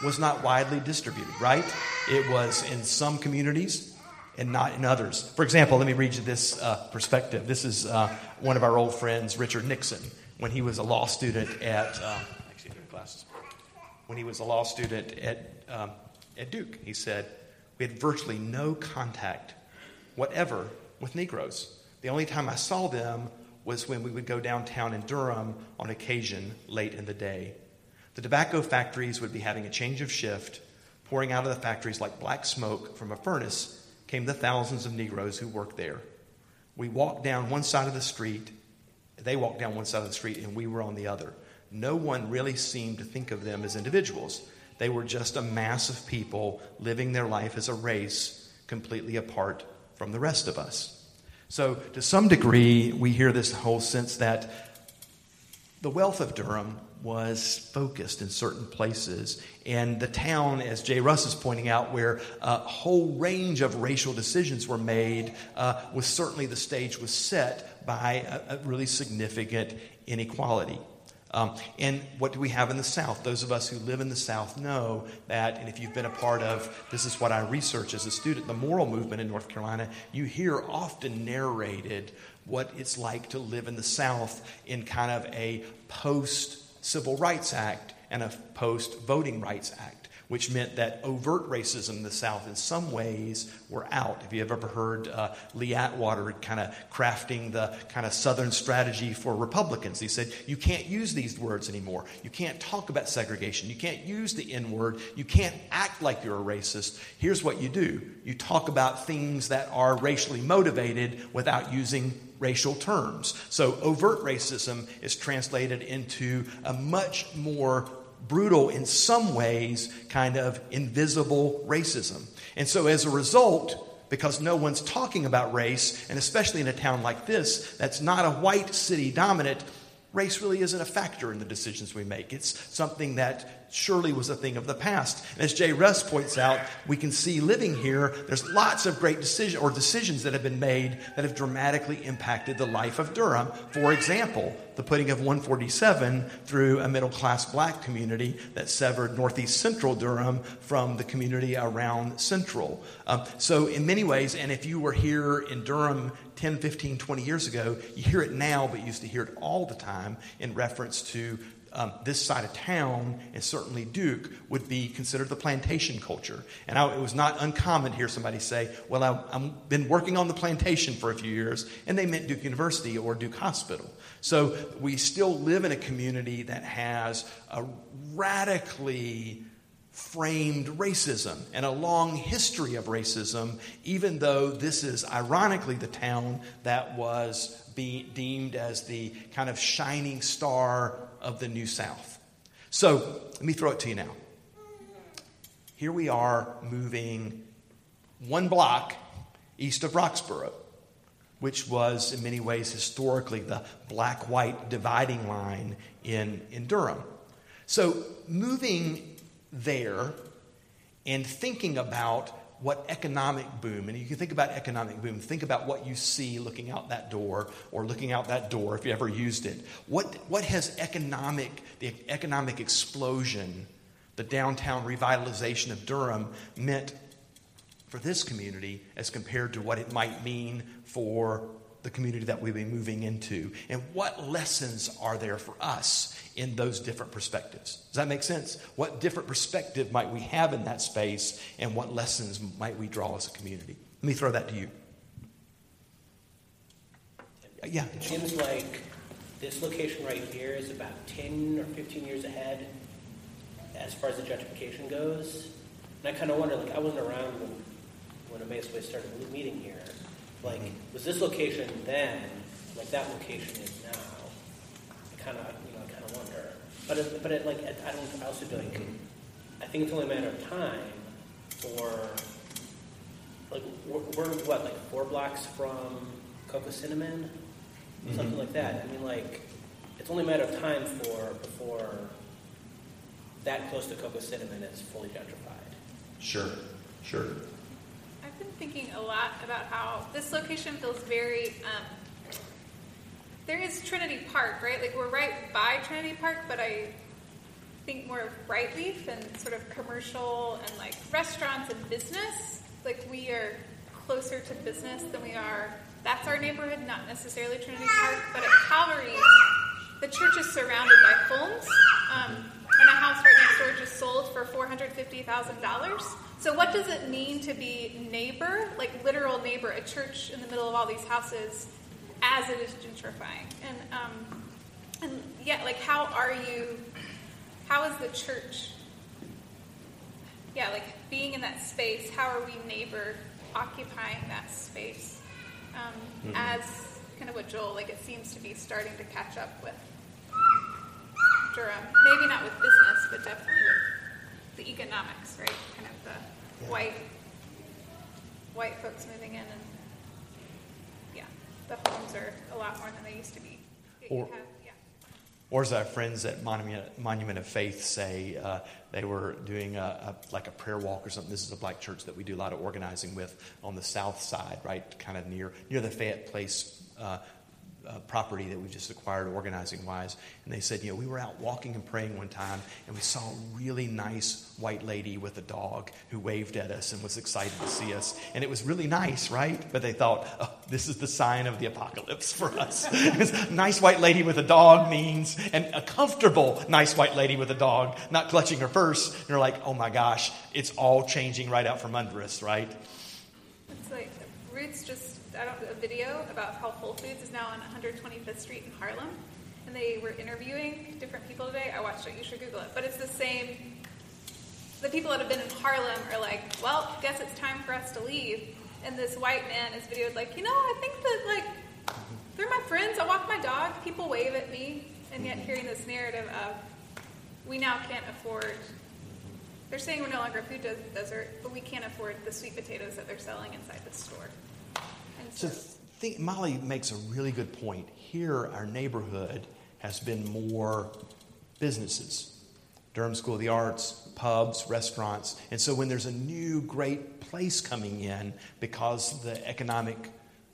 was not widely distributed, right? It was in some communities and not in others. For example, let me read you this uh, perspective. This is uh, one of our old friends, Richard Nixon, when he was a law student at, uh. When he was a law student at, um, at Duke, he said, We had virtually no contact, whatever, with Negroes. The only time I saw them was when we would go downtown in Durham on occasion late in the day. The tobacco factories would be having a change of shift. Pouring out of the factories like black smoke from a furnace came the thousands of Negroes who worked there. We walked down one side of the street, they walked down one side of the street, and we were on the other. No one really seemed to think of them as individuals. They were just a mass of people living their life as a race, completely apart from the rest of us. So, to some degree, we hear this whole sense that the wealth of Durham was focused in certain places. And the town, as Jay Russ is pointing out, where a whole range of racial decisions were made, uh, was certainly the stage was set by a, a really significant inequality. Um, and what do we have in the South? Those of us who live in the South know that, and if you've been a part of this, is what I research as a student the moral movement in North Carolina, you hear often narrated what it's like to live in the South in kind of a post Civil Rights Act and a post Voting Rights Act, which meant that overt racism in the South, in some ways, were out. Have you've ever heard uh, Lee Atwater kind of crafting the kind of Southern strategy for Republicans? He said, You can't use these words anymore. You can't talk about segregation. You can't use the N word. You can't act like you're a racist. Here's what you do you talk about things that are racially motivated without using racial terms. So overt racism is translated into a much more brutal, in some ways, kind of invisible racism. And so as a result, because no one's talking about race, and especially in a town like this that's not a white city dominant, race really isn't a factor in the decisions we make. It's something that surely was a thing of the past. And as Jay Russ points out, we can see living here, there's lots of great decisions or decisions that have been made that have dramatically impacted the life of Durham. For example, the putting of 147 through a middle class black community that severed northeast central Durham from the community around central. Um, so, in many ways, and if you were here in Durham 10, 15, 20 years ago, you hear it now, but you used to hear it all the time in reference to um, this side of town, and certainly Duke, would be considered the plantation culture. And I, it was not uncommon to hear somebody say, Well, I've been working on the plantation for a few years, and they meant Duke University or Duke Hospital. So we still live in a community that has a radically framed racism and a long history of racism, even though this is ironically the town that was be deemed as the kind of shining star of the New South. So let me throw it to you now. Here we are moving one block east of Roxboro, which was in many ways historically the black white dividing line in, in Durham. So moving there and thinking about what economic boom, and you can think about economic boom, think about what you see looking out that door or looking out that door if you ever used it. What, what has economic, the economic explosion, the downtown revitalization of Durham meant for this community as compared to what it might mean for the community that we'll be moving into? And what lessons are there for us in those different perspectives? Does that make sense? What different perspective might we have in that space, and what lessons might we draw as a community? Let me throw that to you. Yeah.
It seems like this location right here is about 10 or 15 years ahead as far as the gentrification goes. And I kind of wonder, like, I wasn't around when, when Emmaus Way started meeting here. Like, mm-hmm. was this location then, like that location is now? I kind of, you know, I kind of wonder. But, it, but it, like, I don't, I also think, I think it's only a matter of time for, like, we're, we're what, like four blocks from Cocoa Cinnamon? Something like that. I mean, like, it's only a matter of time for, before that close to Cocoa Cinnamon is fully gentrified.
Sure, sure.
I've been thinking a lot about how this location feels very. Um, there is Trinity Park, right? Like we're right by Trinity Park, but I think more of Brightleaf and sort of commercial and like restaurants and business. Like we are closer to business than we are. That's our neighborhood, not necessarily Trinity Park, but at Calvary, the church is surrounded by homes. Um, and a house right next door just sold for $450,000. So, what does it mean to be neighbor, like literal neighbor, a church in the middle of all these houses as it is gentrifying? And, um, and yeah, like, how are you, how is the church, yeah, like being in that space, how are we neighbor occupying that space? Um, As kind of what Joel, like, it seems to be starting to catch up with Durham. Maybe not with business, but definitely with the economics, right? Kind of the
Yeah.
white white folks moving in, and the homes are a lot more than they used to be.
Or-
have- yeah.
Or as our friends at Monument, Monument of Faith say, uh, they were doing a, a, like a prayer walk or something. This is a black church that we do a lot of organizing with on the south side, right, kind of near near the Fayette Place uh, uh, property that we just acquired organizing wise. And they said, you know, we were out walking and praying one time, and we saw a really nice white lady with a dog who waved at us and was excited to see us. And it was really nice, right? But they thought, oh, this is the sign of the apocalypse for us. Nice white lady with a dog means, and a comfortable nice white lady with a dog, not clutching her purse. And you're like, oh my gosh, it's all changing right out from under us, right?
It's like Ruth's just I don't a video about how Whole Foods is now on 125th Street in Harlem, and they were interviewing different people today. I watched it. You should Google it. But it's the same. The people that have been in Harlem are like, well, guess it's time for us to leave. And this white man is videoed like, you know, I think that like they're my friends. I walk my dog. People wave at me, and yet mm-hmm. hearing this narrative of we now can't afford they're saying we're no longer a food desert, but we can't afford the sweet potatoes that they're selling inside the store.
So think, Molly makes a really good point. Here, our neighborhood has been more businesses Durham School of the Arts, pubs, restaurants. And so when there's a new great place coming in because the economic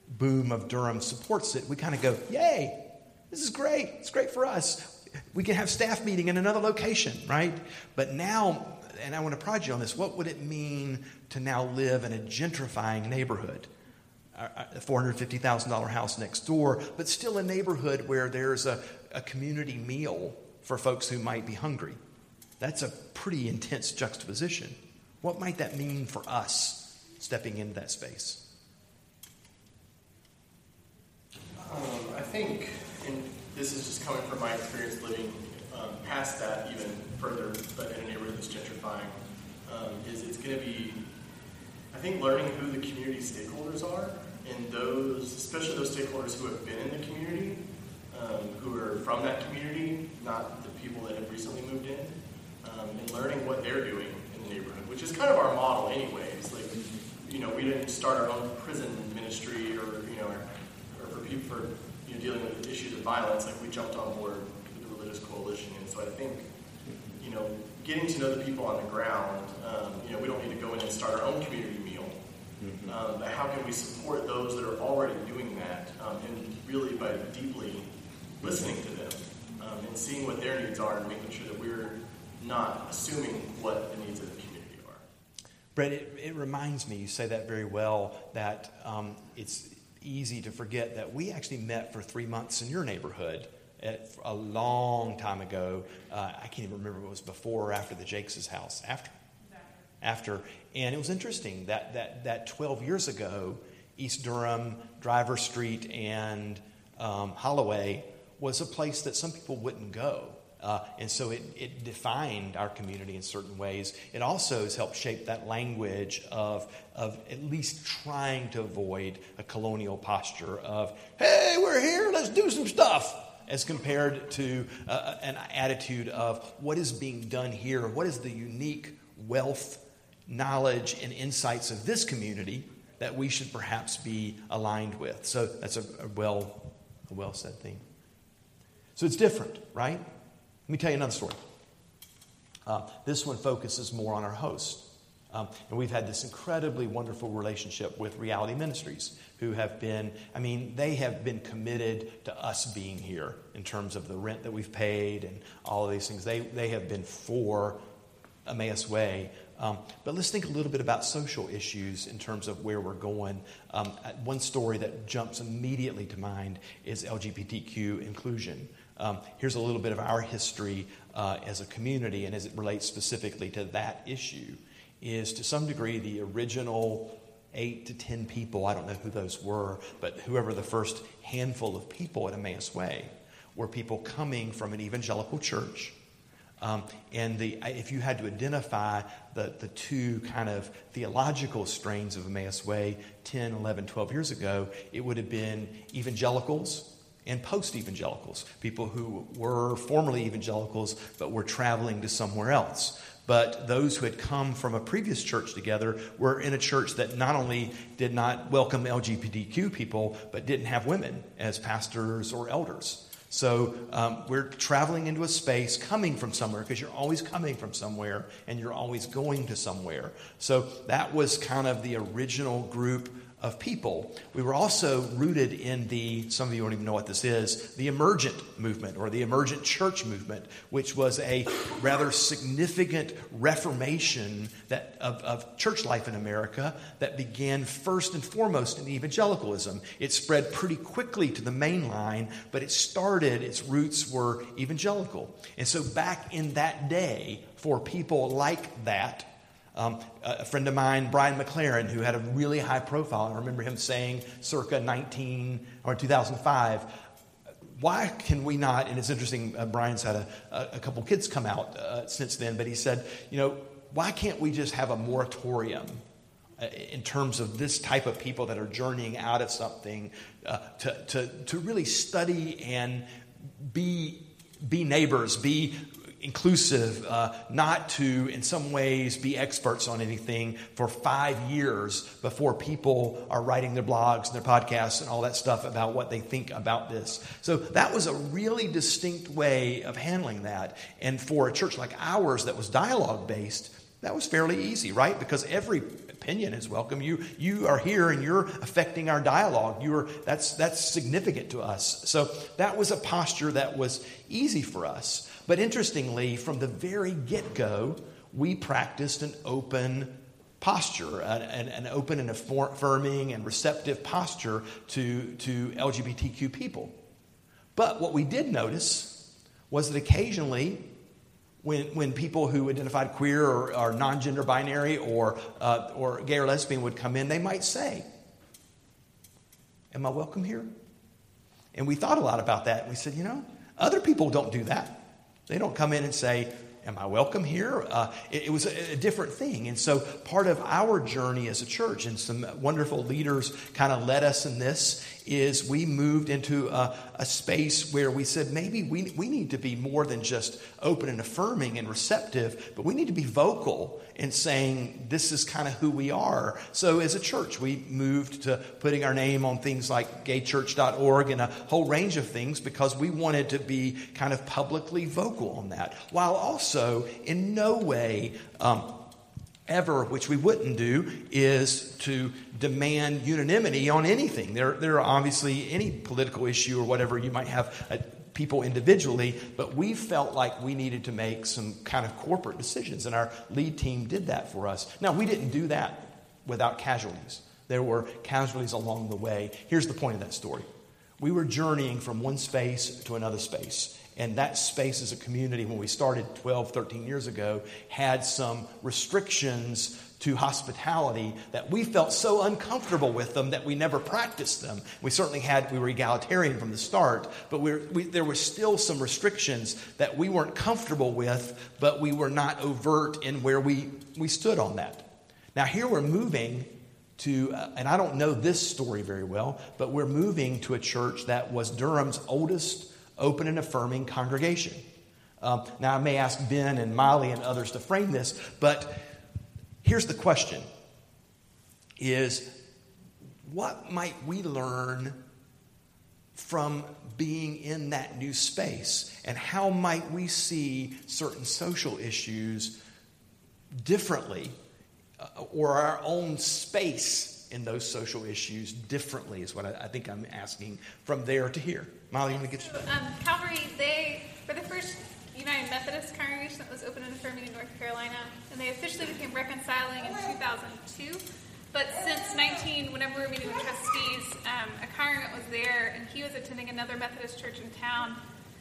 boom of Durham supports it, we kind of go, yay, this is great. It's great for us. We can have staff meeting in another location, right? But now, and I want to prod you on this, what would it mean to now live in a gentrifying neighborhood? A $450,000 house next door, but still a neighborhood where there's a, a community meal for folks who might be hungry. That's a pretty intense juxtaposition. What might that mean for us stepping into that space?
Um, I think, and this is just coming from my experience living um, past that even further, but in a neighborhood that's gentrifying, um, is it's going to be, I think, learning who the community stakeholders are, and those, especially those stakeholders who have been in the community, um, who are from that community, not the people that have recently moved in, um, and learning what they're doing in the neighborhood, which is kind of our model, anyways. Like, you know, we didn't start our own prison ministry, or you know, or for people for you know, dealing with issues of violence. Like, we jumped on board with the religious coalition, and so I think, you know, getting to know the people on the ground. Um, you know, we don't need to go in and start our own community meal. Um, but how can we support those that are already doing that, um, and really by deeply listening to them um, and seeing what their needs are, and making sure that we're not assuming what the needs of the community are.
Brett, it, it reminds me, you say that very well, that um, it's easy to forget that we actually met for three months in your neighborhood at, a long time ago. Uh, I can't even remember if it was before or after the Jakes' house. After. After. And it was interesting that, that, that 12 years ago, East Durham, Driver Street, and um, Holloway was a place that some people wouldn't go. Uh, and so it, it defined our community in certain ways. It also has helped shape that language of, of at least trying to avoid a colonial posture of, hey, we're here, let's do some stuff, as compared to uh, an attitude of what is being done here, what is the unique wealth, knowledge, and insights of this community that we should perhaps be aligned with. So that's a, a well, a well said thing. So it's different, right? Let me tell you another story. Uh, this one focuses more on our host. Um, and we've had this incredibly wonderful relationship with Reality Ministries, who have been, I mean, they have been committed to us being here in terms of the rent that we've paid and all of these things. They, they have been for Emmaus Way. Um, but let's think a little bit about social issues in terms of where we're going. Um, one story that jumps immediately to mind is LGBTQ inclusion. Um, here's a little bit of our history uh, as a community, and as it relates specifically to that issue, is to some degree the original eight to ten people, I don't know who those were, but whoever the first handful of people at Emmaus Way were people coming from an evangelical church. Um, and the, if you had to identify the, the two kind of theological strains of Emmaus Way 10, 11, 12 years ago, it would have been evangelicals and post evangelicals, people who were formerly evangelicals but were traveling to somewhere else. But those who had come from a previous church together were in a church that not only did not welcome LGBTQ people, but didn't have women as pastors or elders. So um, we're traveling into a space coming from somewhere because you're always coming from somewhere and you're always going to somewhere. So that was kind of the original group of people. We were also rooted in the, some of you don't even know what this is, the emergent movement or the emergent church movement, which was a rather significant reformation that, of, of church life in America that began first and foremost in evangelicalism. It spread pretty quickly to the main line, but it started, its roots were evangelical. And so back in that day, for people like that, um, a friend of mine, Brian McLaren, who had a really high profile, I remember him saying circa 19 or 2005, why can we not? And it's interesting, uh, Brian's had a, a, couple kids come out uh, since then, but he said, you know, why can't we just have a moratorium uh, in terms of this type of people that are journeying out of something uh, to, to, to really study and be, be neighbors, be inclusive, uh, not to, in some ways, be experts on anything for five years before people are writing their blogs and their podcasts and all that stuff about what they think about this. So that was a really distinct way of handling that. And for a church like ours that was dialogue based, that was fairly easy, right? Because every opinion is welcome. You you are here and you're affecting our dialogue. You're that's that's significant to us. So that was a posture that was easy for us. But interestingly, from the very get go, we practiced an open posture, an, an, open and affirming and receptive posture to, to LGBTQ people. But what we did notice was that occasionally, when, when people who identified queer or, or non gender binary or, uh, or gay or lesbian would come in, they might say, Am I welcome here? And we thought a lot about that. We said, You know, other people don't do that. They don't come in and say, Am I welcome here? Uh, it, it, was a, a, different thing. And so, part of our journey as a church, and some wonderful leaders kind of led us in this, is we moved into a, a, space where we said maybe we, we need to be more than just open and affirming and receptive, but we need to be vocal in saying this is kind of who we are. So as a church, we moved to putting our name on things like gaychurch.org and a whole range of things because we wanted to be kind of publicly vocal on that, while also in no way um, ever, which we wouldn't do, is to demand unanimity on anything. There, there are obviously any political issue or whatever you might have uh, people individually, but we felt like we needed to make some kind of corporate decisions, and our lead team did that for us. Now, we didn't do that without casualties. There were casualties along the way. Here's the point of that story we were journeying from one space to another space. And that space as a community, when we started 12, 13 years ago, had some restrictions to hospitality that we felt so uncomfortable with them that we never practiced them. We certainly had, we were egalitarian from the start, but we we, there were still some restrictions that we weren't comfortable with, but we were not overt in where we, we stood on that. Now, here we're moving to, uh, and I don't know this story very well, but we're moving to a church that was Durham's oldest open and affirming congregation. Um, now, I may ask Ben and Molly and others to frame this, but here's the question is what might we learn from being in that new space? And how might we see certain social issues differently uh, or our own space in those social issues differently is what I, I think i'm asking from there to here. Molly you want to get
So, um, Calvary, they were the first United Methodist congregation that was open and affirming in North Carolina, and they officially became reconciling in 2002. But since 19, whenever we were meeting with trustees, um, a congregant was there, and he was attending another Methodist church in town,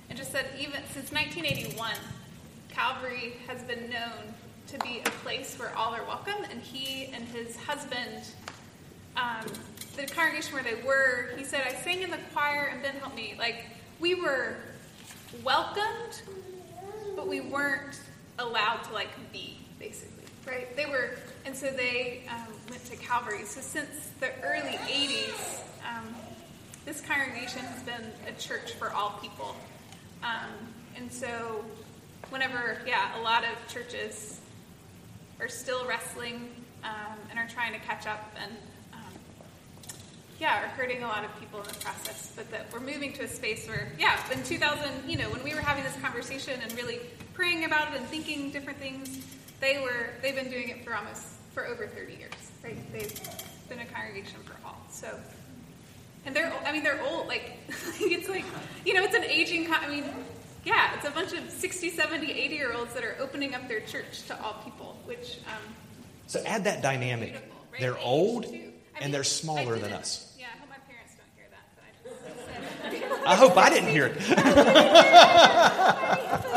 and just said even since 1981, Calvary has been known to be a place where all are welcome, and he and his husband um, the congregation where they were, he said, I sang in the choir, and Ben helped me. Like, we were welcomed, but we weren't allowed to, like, be, basically, right? They were, and so they um, went to Calvary. So since the early 80s, um, this congregation has been a church for all people. Um, and so, whenever, yeah, a lot of churches are still wrestling um, and are trying to catch up and yeah are hurting a lot of people in the process but that we're moving to a space where yeah in 2000 you know when we were having this conversation and really praying about it and thinking different things they were they've been doing it for almost for over 30 years right they've been a congregation for all so and they're i mean they're old like it's like you know it's an aging con- i mean yeah it's a bunch of 60 70 80 year olds that are opening up their church to all people which um,
so add that dynamic
right?
they're old
too. I
and
mean,
they're smaller than us
Yeah, I hope my parents don't hear that. But I just said.
i hope i didn't hear it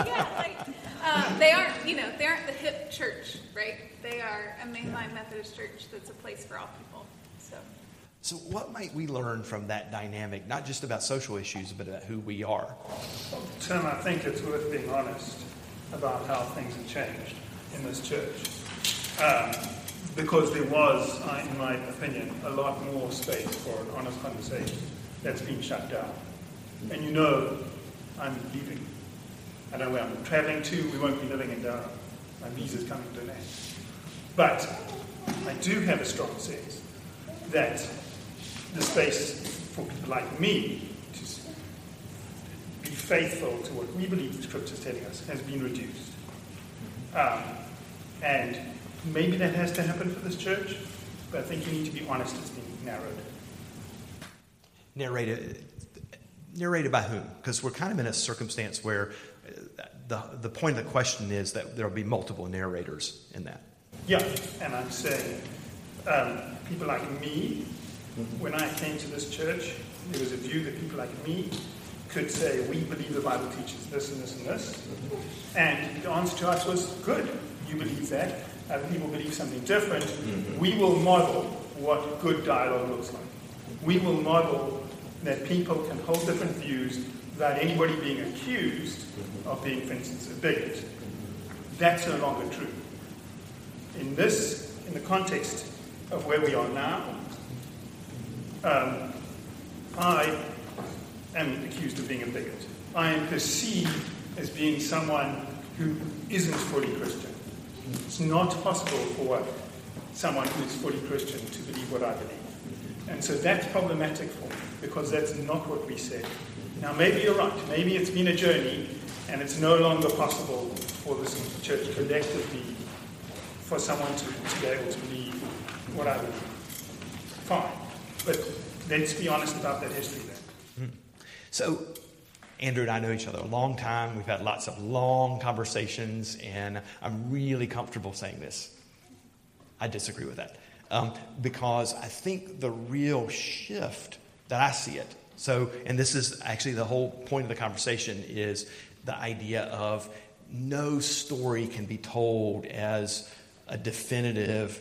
yeah, like, uh, they aren't, you know, they aren't the hip church, right? They are a mainline Methodist church that's a place for all people. So,
so what might we learn from that dynamic not just about social issues but about who we are
Tim, I think it's worth being honest about how things have changed in this church. Um, because there was, uh, in my opinion, a lot more space for an honest conversation that's been shut down. And you know, I'm leaving. I know where I'm traveling to. We won't be living in Durham. My visa's coming to an end. But I do have a strong sense that the space for people like me to be faithful to what we believe the scripture is telling us has been reduced. Um, and maybe that has to happen for this church, but I think you need to be honest, it's been narrowed.
narrated narrated by whom because we're kind of in a circumstance where uh, the, the point of the question is that there will be multiple narrators in that
Yeah, and I'm saying um, people like me, when I came to this church, there was a view that people like me could say, we believe the Bible teaches this and this and this. And the answer to us was, good, you believe that. Other people believe something different. We will model what good dialogue looks like. We will model that people can hold different views without anybody being accused of being, for instance, a bigot. That's no longer true. In this, in the context of where we are now, um, I am accused of being a bigot. I am perceived as being someone who isn't fully Christian. It's not possible for someone who is fully Christian to believe what I believe. And so that's problematic for me because that's not what we said. Now, maybe you're right. Maybe it's been a journey and it's no longer possible for this church collectively for someone to, to be able to believe what I believe. Fine. But let's be honest about that history then.
So, Andrew and I know each other a long time. We've had lots of long conversations, and I'm really comfortable saying this. I disagree with that um, because I think the real shift that I see it. So, and this is actually the whole point of the conversation is the idea of no story can be told as a definitive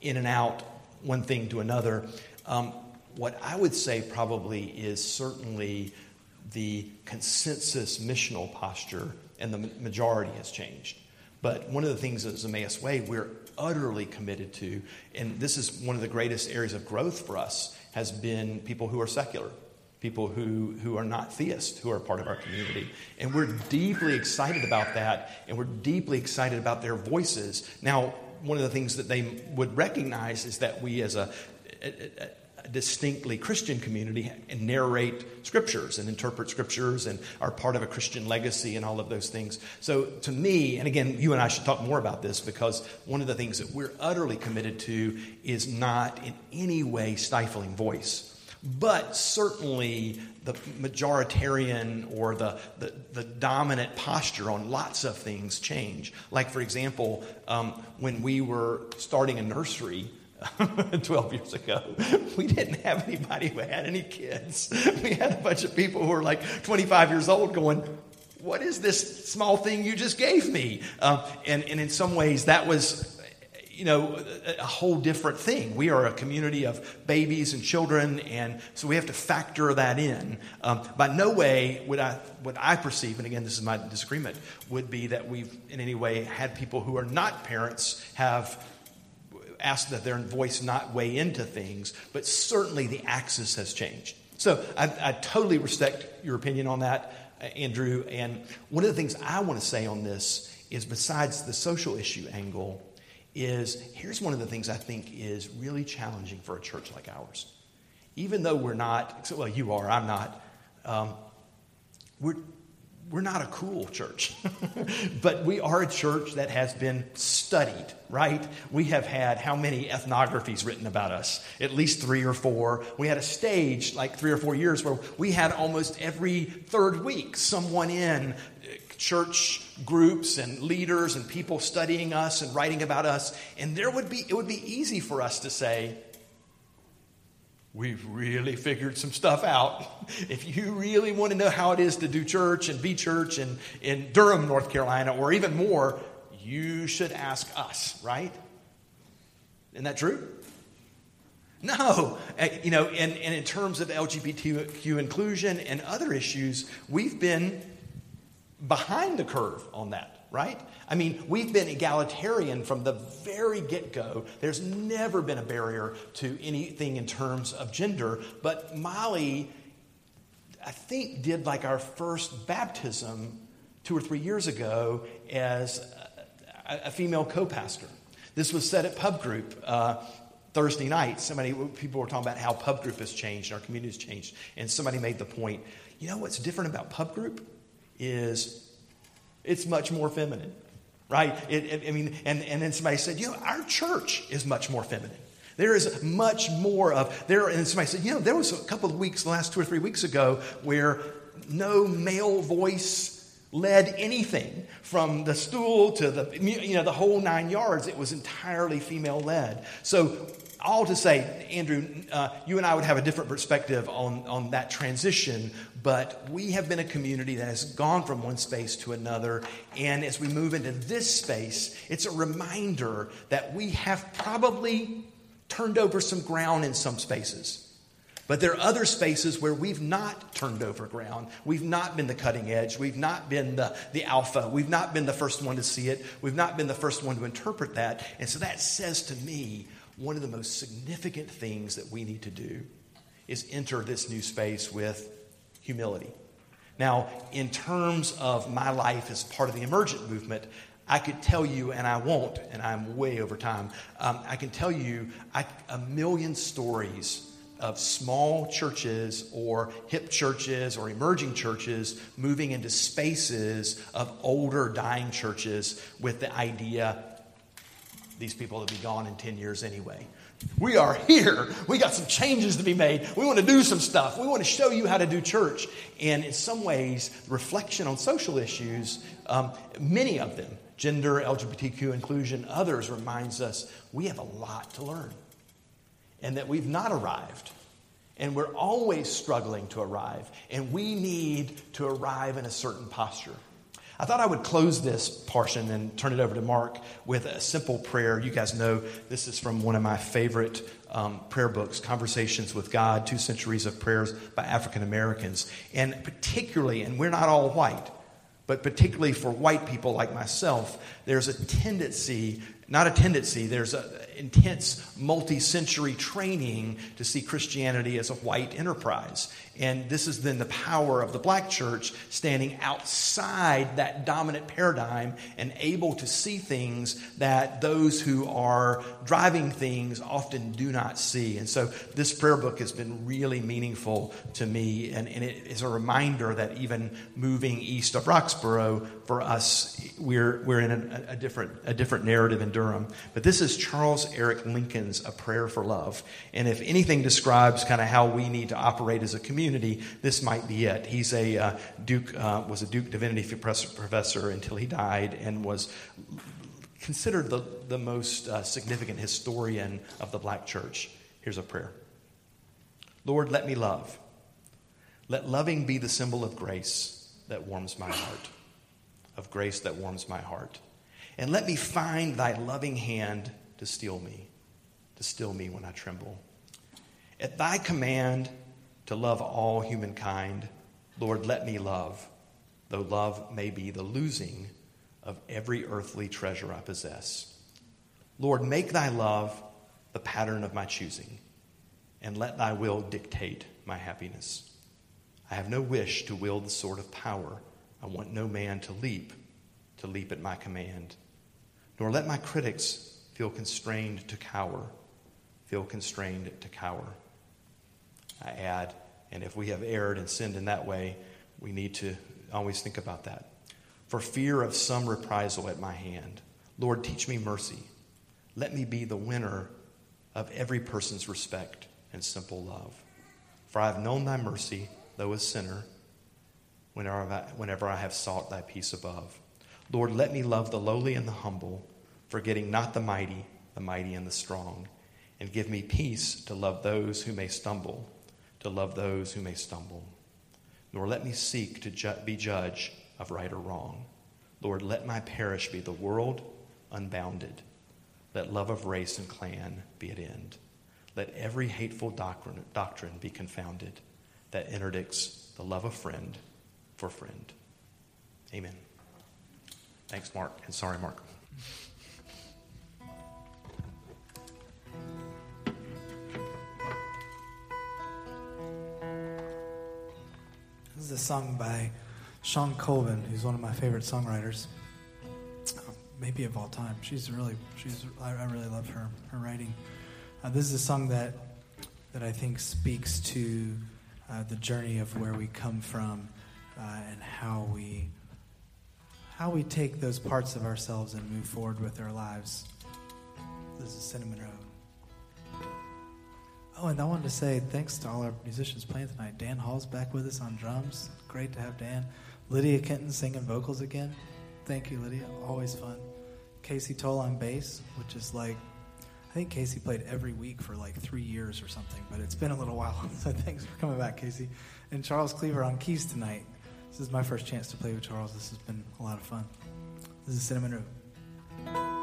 in and out, one thing to another. Um, what I would say probably is certainly the consensus missional posture and the majority has changed. But one of the things as Emmaus Way we're utterly committed to, and this is one of the greatest areas of growth for us, has been people who are secular, people who, who are not theists, who are part of our community. And we're deeply excited about that, and we're deeply excited about their voices. Now, one of the things that they would recognize is that we, as a, distinctly Christian community, and narrate scriptures and interpret scriptures and are part of a Christian legacy and all of those things. So, to me, and again, you and I should talk more about this because one of the things that we're utterly committed to is not in any way stifling voice. But certainly the majoritarian or the, the, the, dominant posture on lots of things change. Like, for example, um, when we were starting a nursery, 12 years ago, we didn't have anybody who had any kids. We had a bunch of people who were like 25 years old going, What is this small thing you just gave me? Uh, and, and in some ways, that was you know, a whole different thing. We are a community of babies and children, and so we have to factor that in. Um, by no way would I, what I perceive, and again, this is my disagreement, would be that we've in any way had people who are not parents have asked that their voice not weigh into things, but certainly the axis has changed. So I, I totally respect your opinion on that, uh, Andrew. And one of the things I want to say on this is, besides the social issue angle, is here's one of the things I think is really challenging for a church like ours. Even though we're not, well, you are, I'm not, um, we're, we're not a cool church, but we are a church that has been studied, right? We have had how many ethnographies written about us? At least three or four. We had a stage like three or four years where we had almost every third week someone in uh, church groups and leaders and people studying us and writing about us. And there would be, it would be easy for us to say, We've really figured some stuff out. If you really want to know how it is to do church and be church in, in Durham, North Carolina, or even more, you should ask us, right? Isn't that true? No. Uh, you know, and, and in terms of LGBTQ inclusion and other issues, we've been behind the curve on that, right? I mean, we've been egalitarian from the very get go. There's never been a barrier to anything in terms of gender. But Molly, I think, did like our first baptism two or three years ago as a, a female co pastor. This was said at Pub Group. Uh, Thursday night, somebody people were talking about how pub group has changed, our community has changed, and somebody made the point. You know what's different about pub group is it's much more feminine right? It, it, I mean, and, and then somebody said, you know, our church is much more feminine. There is much more of there. And somebody said, you know, there was a couple of weeks, last two or three weeks ago, where no male voice led anything from the stool to the you know the whole nine yards. It was entirely female led. So all to say, Andrew, uh, you and I would have a different perspective on, on that transition, but we have been a community that has gone from one space to another. And as we move into this space, it's a reminder that we have probably turned over some ground in some spaces. But there are other spaces where we've not turned over ground. We've not been the cutting edge. We've not been the, the alpha. We've not been the first one to see it. We've not been the first one to interpret that. And so that says to me one of the most significant things that we need to do is enter this new space with humility. Now, in terms of my life as part of the emergent movement, I could tell you, and I won't, and I'm way over time, um, I can tell you I, a million stories of small churches or hip churches or emerging churches moving into spaces of older, dying churches with the idea these people will be gone in 10 years anyway. We are here. We got some changes to be made. We want to do some stuff. We want to show you how to do church. And in some ways, reflection on social issues, um, many of them, gender, LGBTQ inclusion, others, reminds us we have a lot to learn and that we've not arrived. And we're always struggling to arrive. And we need to arrive in a certain posture. I thought I would close this portion and turn it over to Mark with a simple prayer. You guys know this is from one of my favorite um, prayer books, Conversations with God Two Centuries of Prayers by African Americans. And particularly, and we're not all white, but particularly for white people like myself, there's a tendency, not a tendency, there's an intense multi century training to see Christianity as a white enterprise. And this is then the power of the black church standing outside that dominant paradigm and able to see things that those who are driving things often do not see. And so this prayer book has been really meaningful to me. And, and it is a reminder that even moving east of Roxboro, for us, we're, we're in a, a, different, a different narrative in Durham. But this is Charles Eric Lincoln's A Prayer for Love. And if anything describes kind of how we need to operate as a community, this might be it. He's a uh, Duke, uh, was a Duke Divinity professor until he died and was considered the, the most uh, significant historian of the black church. Here's a prayer Lord, let me love. Let loving be the symbol of grace that warms my heart of grace that warms my heart. And let me find thy loving hand to steel me, to still me when I tremble. At thy command to love all humankind, Lord, let me love, though love may be the losing of every earthly treasure I possess. Lord, make thy love the pattern of my choosing, and let thy will dictate my happiness. I have no wish to wield the sword of power I want no man to leap, to leap at my command. Nor let my critics feel constrained to cower, feel constrained to cower. I add, and if we have erred and sinned in that way, we need to always think about that. For fear of some reprisal at my hand, Lord, teach me mercy. Let me be the winner of every person's respect and simple love. For I have known thy mercy, though a sinner whenever I have sought thy peace above. Lord, let me love the lowly and the humble, forgetting not the mighty, the mighty and the strong. And give me peace to love those who may stumble, to love those who may stumble. Nor let me seek to ju- be judge of right or wrong. Lord, let my parish be the world unbounded. Let love of race and clan be at end. Let every hateful doctrine, doctrine be confounded that interdicts the love of friend for friend. Amen. Thanks, Mark. And sorry, Mark.
A song by Shawn Colvin, who's one of my favorite songwriters, maybe of all time. She's really, she's, I, I really love her, her writing. Uh, this is a song that, that I think speaks to uh, the journey of where we come from uh, and how we how we take those parts of ourselves and move forward with our lives. This is Cinnamon Road. Oh, and I wanted to say thanks to all our musicians playing tonight. Dan Hall's back with us on drums. Great to have Dan. Lydia Kenton singing vocals again. Thank you, Lydia. Always fun. Casey Toll on bass, which is like, I think Casey played every week for like three years or something, but it's been a little while. So thanks for coming back, Casey. And Charles Cleaver on keys tonight. This is my first chance to play with Charles. This has been a lot of fun. This is Cinnamon Road.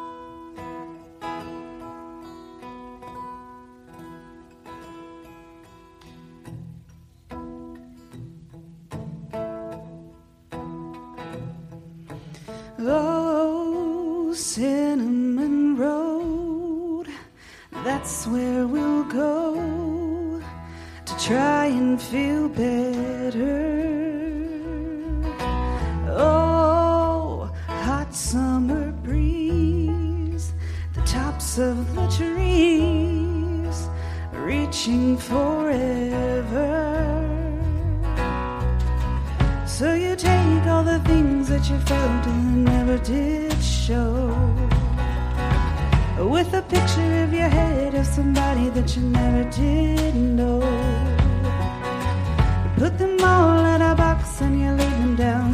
Feel better. Oh, hot summer breeze, the tops of the trees reaching forever. So you take all the things that you felt and never did show. With a picture of your head of somebody that you never did know. Put them all in a box and you lay them down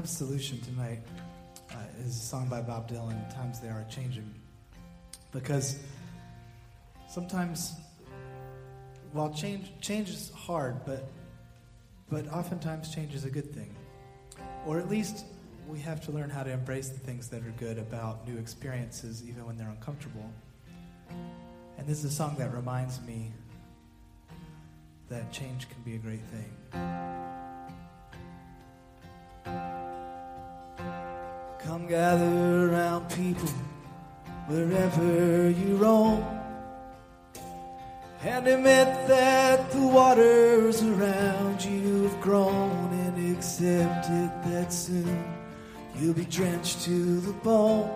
absolution tonight uh, is a song by Bob Dylan, Times They Are Changing. Because sometimes, while change, change is hard, but, but oftentimes change is a good thing. Or at least we have to learn how to embrace the things that are good about new experiences, even when they're uncomfortable. And this is a song that reminds me that change can be a great thing. Gather around people wherever you roam and admit that the waters around you have grown and accept it that soon you'll be drenched to the bone.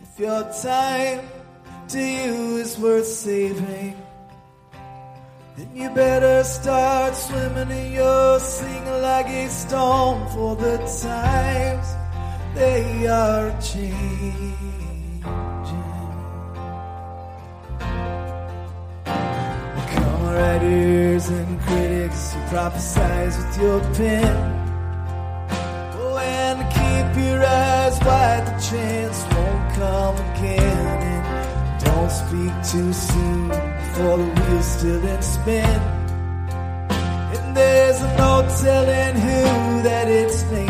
If your time to you is worth saving, then you better start swimming in your sing like a stone for the times they are changing. Come writers and critics who prophesize with your pen. Oh, and keep your eyes wide, the chance won't come again. And don't speak too soon, for the wheel's still in spin. And there's no telling who that it's naming.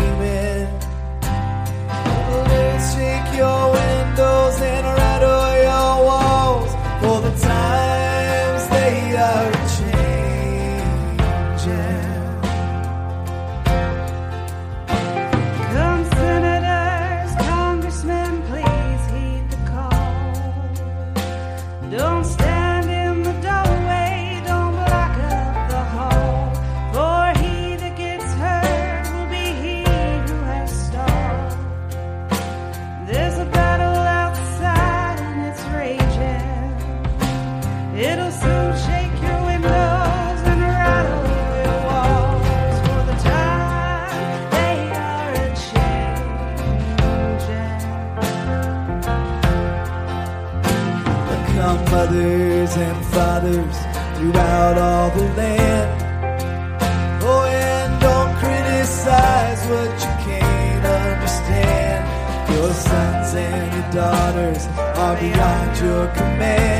Beyond your command.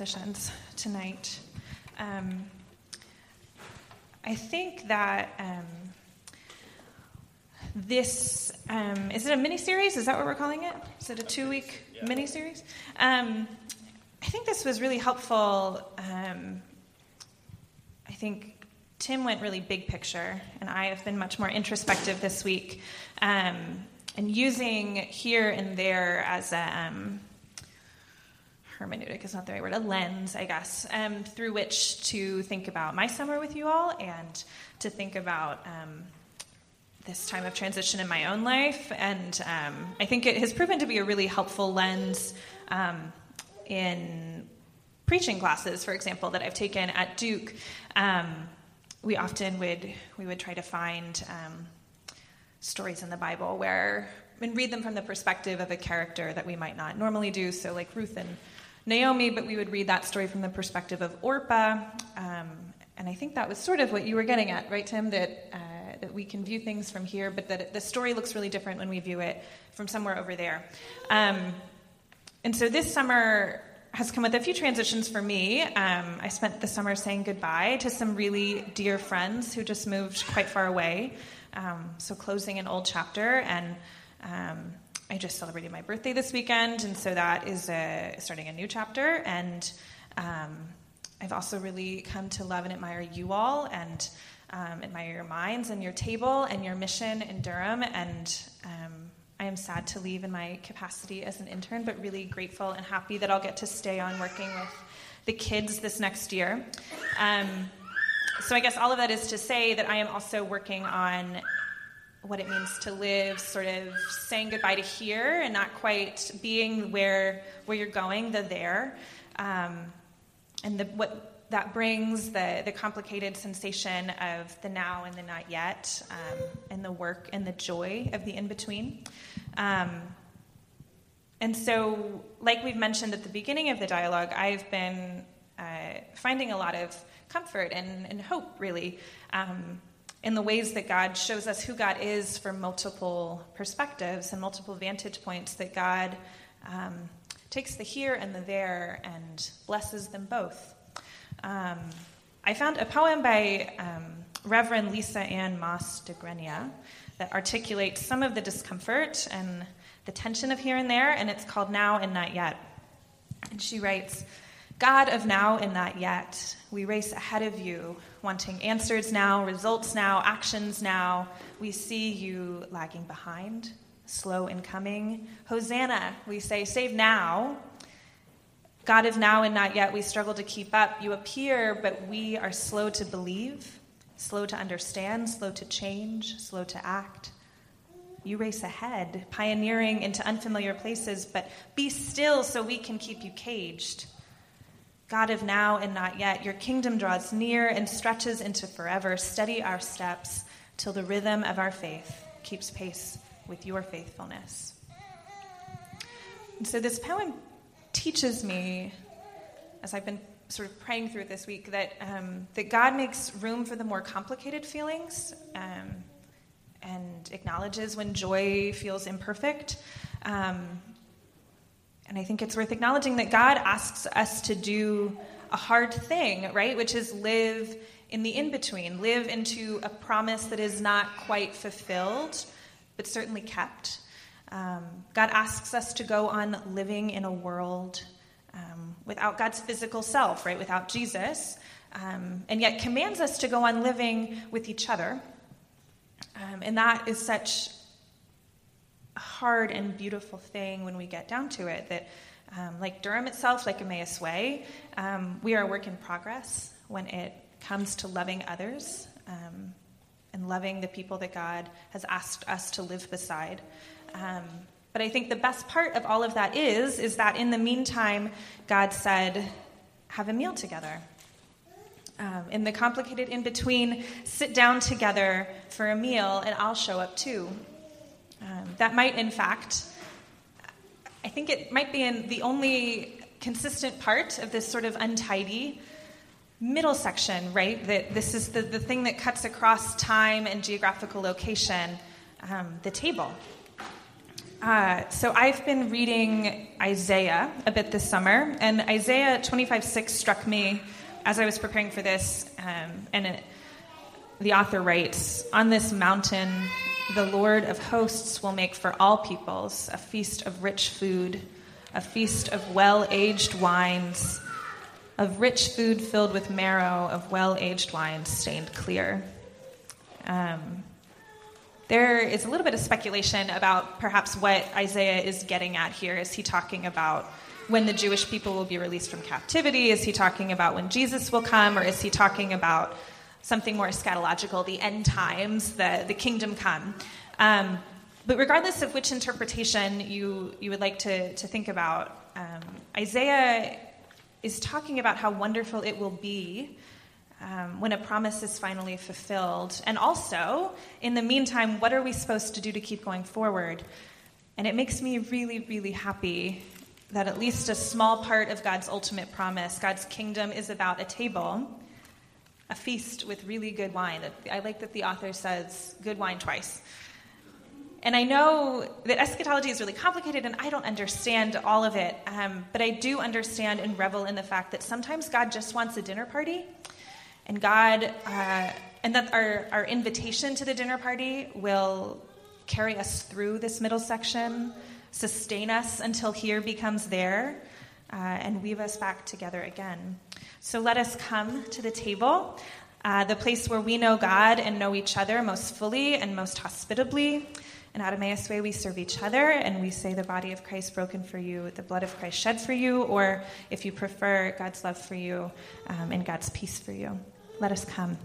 Musicians tonight. Um, I think that um, this um, is it a mini series? Is that what we're calling it? Is it a two-week mini series? Um, I think this was really helpful. Um, I think Tim went really big picture, and I have been much more introspective this week, um, and using here and there as a um, hermeneutic is not the right word, a lens, I guess, um, through which to think about my summer with you all and to think about um, this time of transition in my own life. And um, I think it has proven to be a really helpful lens um, in preaching classes, for example, that I've taken at Duke. Um, we often would we would try to find um, stories in the Bible where and read them from the perspective of a character that we might not normally do. So, like Ruth and Naomi, but we would read that story from the perspective of Orpah. Um, and I think that was sort of what you were getting at, right, Tim? That uh, that we can view things from here, but that the story looks really different when we view it from somewhere over there. Um, and so this summer has come with a few transitions for me. Um, I spent the summer saying goodbye to some really dear friends who just moved quite far away. Um, so closing an old chapter, and um, I just celebrated my birthday this weekend, and so that is a, starting a new chapter. And um, I've also really come to love and admire you all, and um, admire your minds and your table and your mission in Durham. And um, I am sad to leave in my capacity as an intern, but really grateful and happy that I'll get to stay on working with the kids this next year. Um, so I guess all of that is to say that I am also working on what it means to live, sort of saying goodbye to here and not quite being where where you're going, the there, um, and the, what that brings the the complicated sensation of the now and the not yet, um, and the work and the joy of the in between. Um, and so, like we've mentioned at the beginning of the dialogue, I've been uh, finding a lot of comfort and, and hope, really, um, in the ways that God shows us who God is from multiple perspectives and multiple vantage points, that God um, takes the here and the there and blesses them both. Um, I found a poem by um, Reverend Lisa Ann Moss DeGrenia that articulates some of the discomfort and the tension of here and there, and it's called Now and Not Yet. And she writes, God of now and not yet, we race ahead of you, wanting answers now, results now, actions now. We see you lagging behind, slow in coming. Hosanna, we say, save now. God of now and not yet, we struggle to keep up. You appear, but we are slow to believe, slow to understand, slow to change, slow to act. You race ahead, pioneering into unfamiliar places, but be still so we can keep you caged. God of now and not yet, your kingdom draws near and stretches into forever. Steady our steps till the rhythm of our faith keeps pace with your faithfulness. And so this poem teaches me, as I've been sort of praying through this week, that, um, that God makes room for the more complicated feelings um, and acknowledges when joy feels imperfect. Um, and I think it's worth acknowledging that God asks us to do a hard thing, right? Which is live in the in between, live into a promise that is not quite fulfilled, but certainly kept. Um, God asks us to go on living in a world um, without God's physical self, right? Without Jesus. Um, and yet commands us to go on living with each other Um, and that is such hard and beautiful thing when we get down to it that, um, like Durham itself, like Emmaus Way, um, we are a work in progress when it comes to loving others um, and loving the people that God has asked us to live beside. Um, but I think the best part of all of that is, is that in the meantime, God said, have a meal together. Um, in the complicated in between, sit down together for a meal and I'll show up too. Um, that might, in fact, I think it might be in the only consistent part of this sort of untidy middle section, right? That this is the, the thing that cuts across time and geographical location, um, the table. Uh, so I've been reading Isaiah a bit this summer, and Isaiah 25:6 struck me as I was preparing for this. Um, and it, the author writes, "On this mountain, the Lord of hosts will make for all peoples a feast of rich food, a feast of well-aged wines." of rich food filled with marrow, of well aged wines stained clear. Um, there is a little bit of speculation about perhaps what Isaiah is getting at here. Is he talking about when the Jewish people will be released from captivity? Is he talking about when Jesus will come? Or is he talking about something more eschatological, the end times, the, the kingdom come? Um, but regardless of which interpretation you, you would like to, to think about, um, Isaiah is talking about how wonderful it will be um, when a promise is finally fulfilled. And also, in the meantime, what are we supposed to do to keep going forward? And it makes me really, really happy that at least a small part of God's ultimate promise, God's kingdom, is about a table, a feast with really good wine. I like that the author says good wine twice. And I know that eschatology is really complicated and I don't understand all of it, um, but I do understand and revel in the fact that sometimes God just wants a dinner party. And God, uh, and that our, our invitation to the dinner party will carry us through this middle section, sustain us until here becomes there, uh, and weave us back together again. So let us come to the table, uh, the place where we know God and know each other most fully and most hospitably. In Emmaus Way, we serve each other and we say the body of Christ broken for you, the blood of Christ shed for you, or if you prefer, God's love for you um, and God's peace for you. Let us come.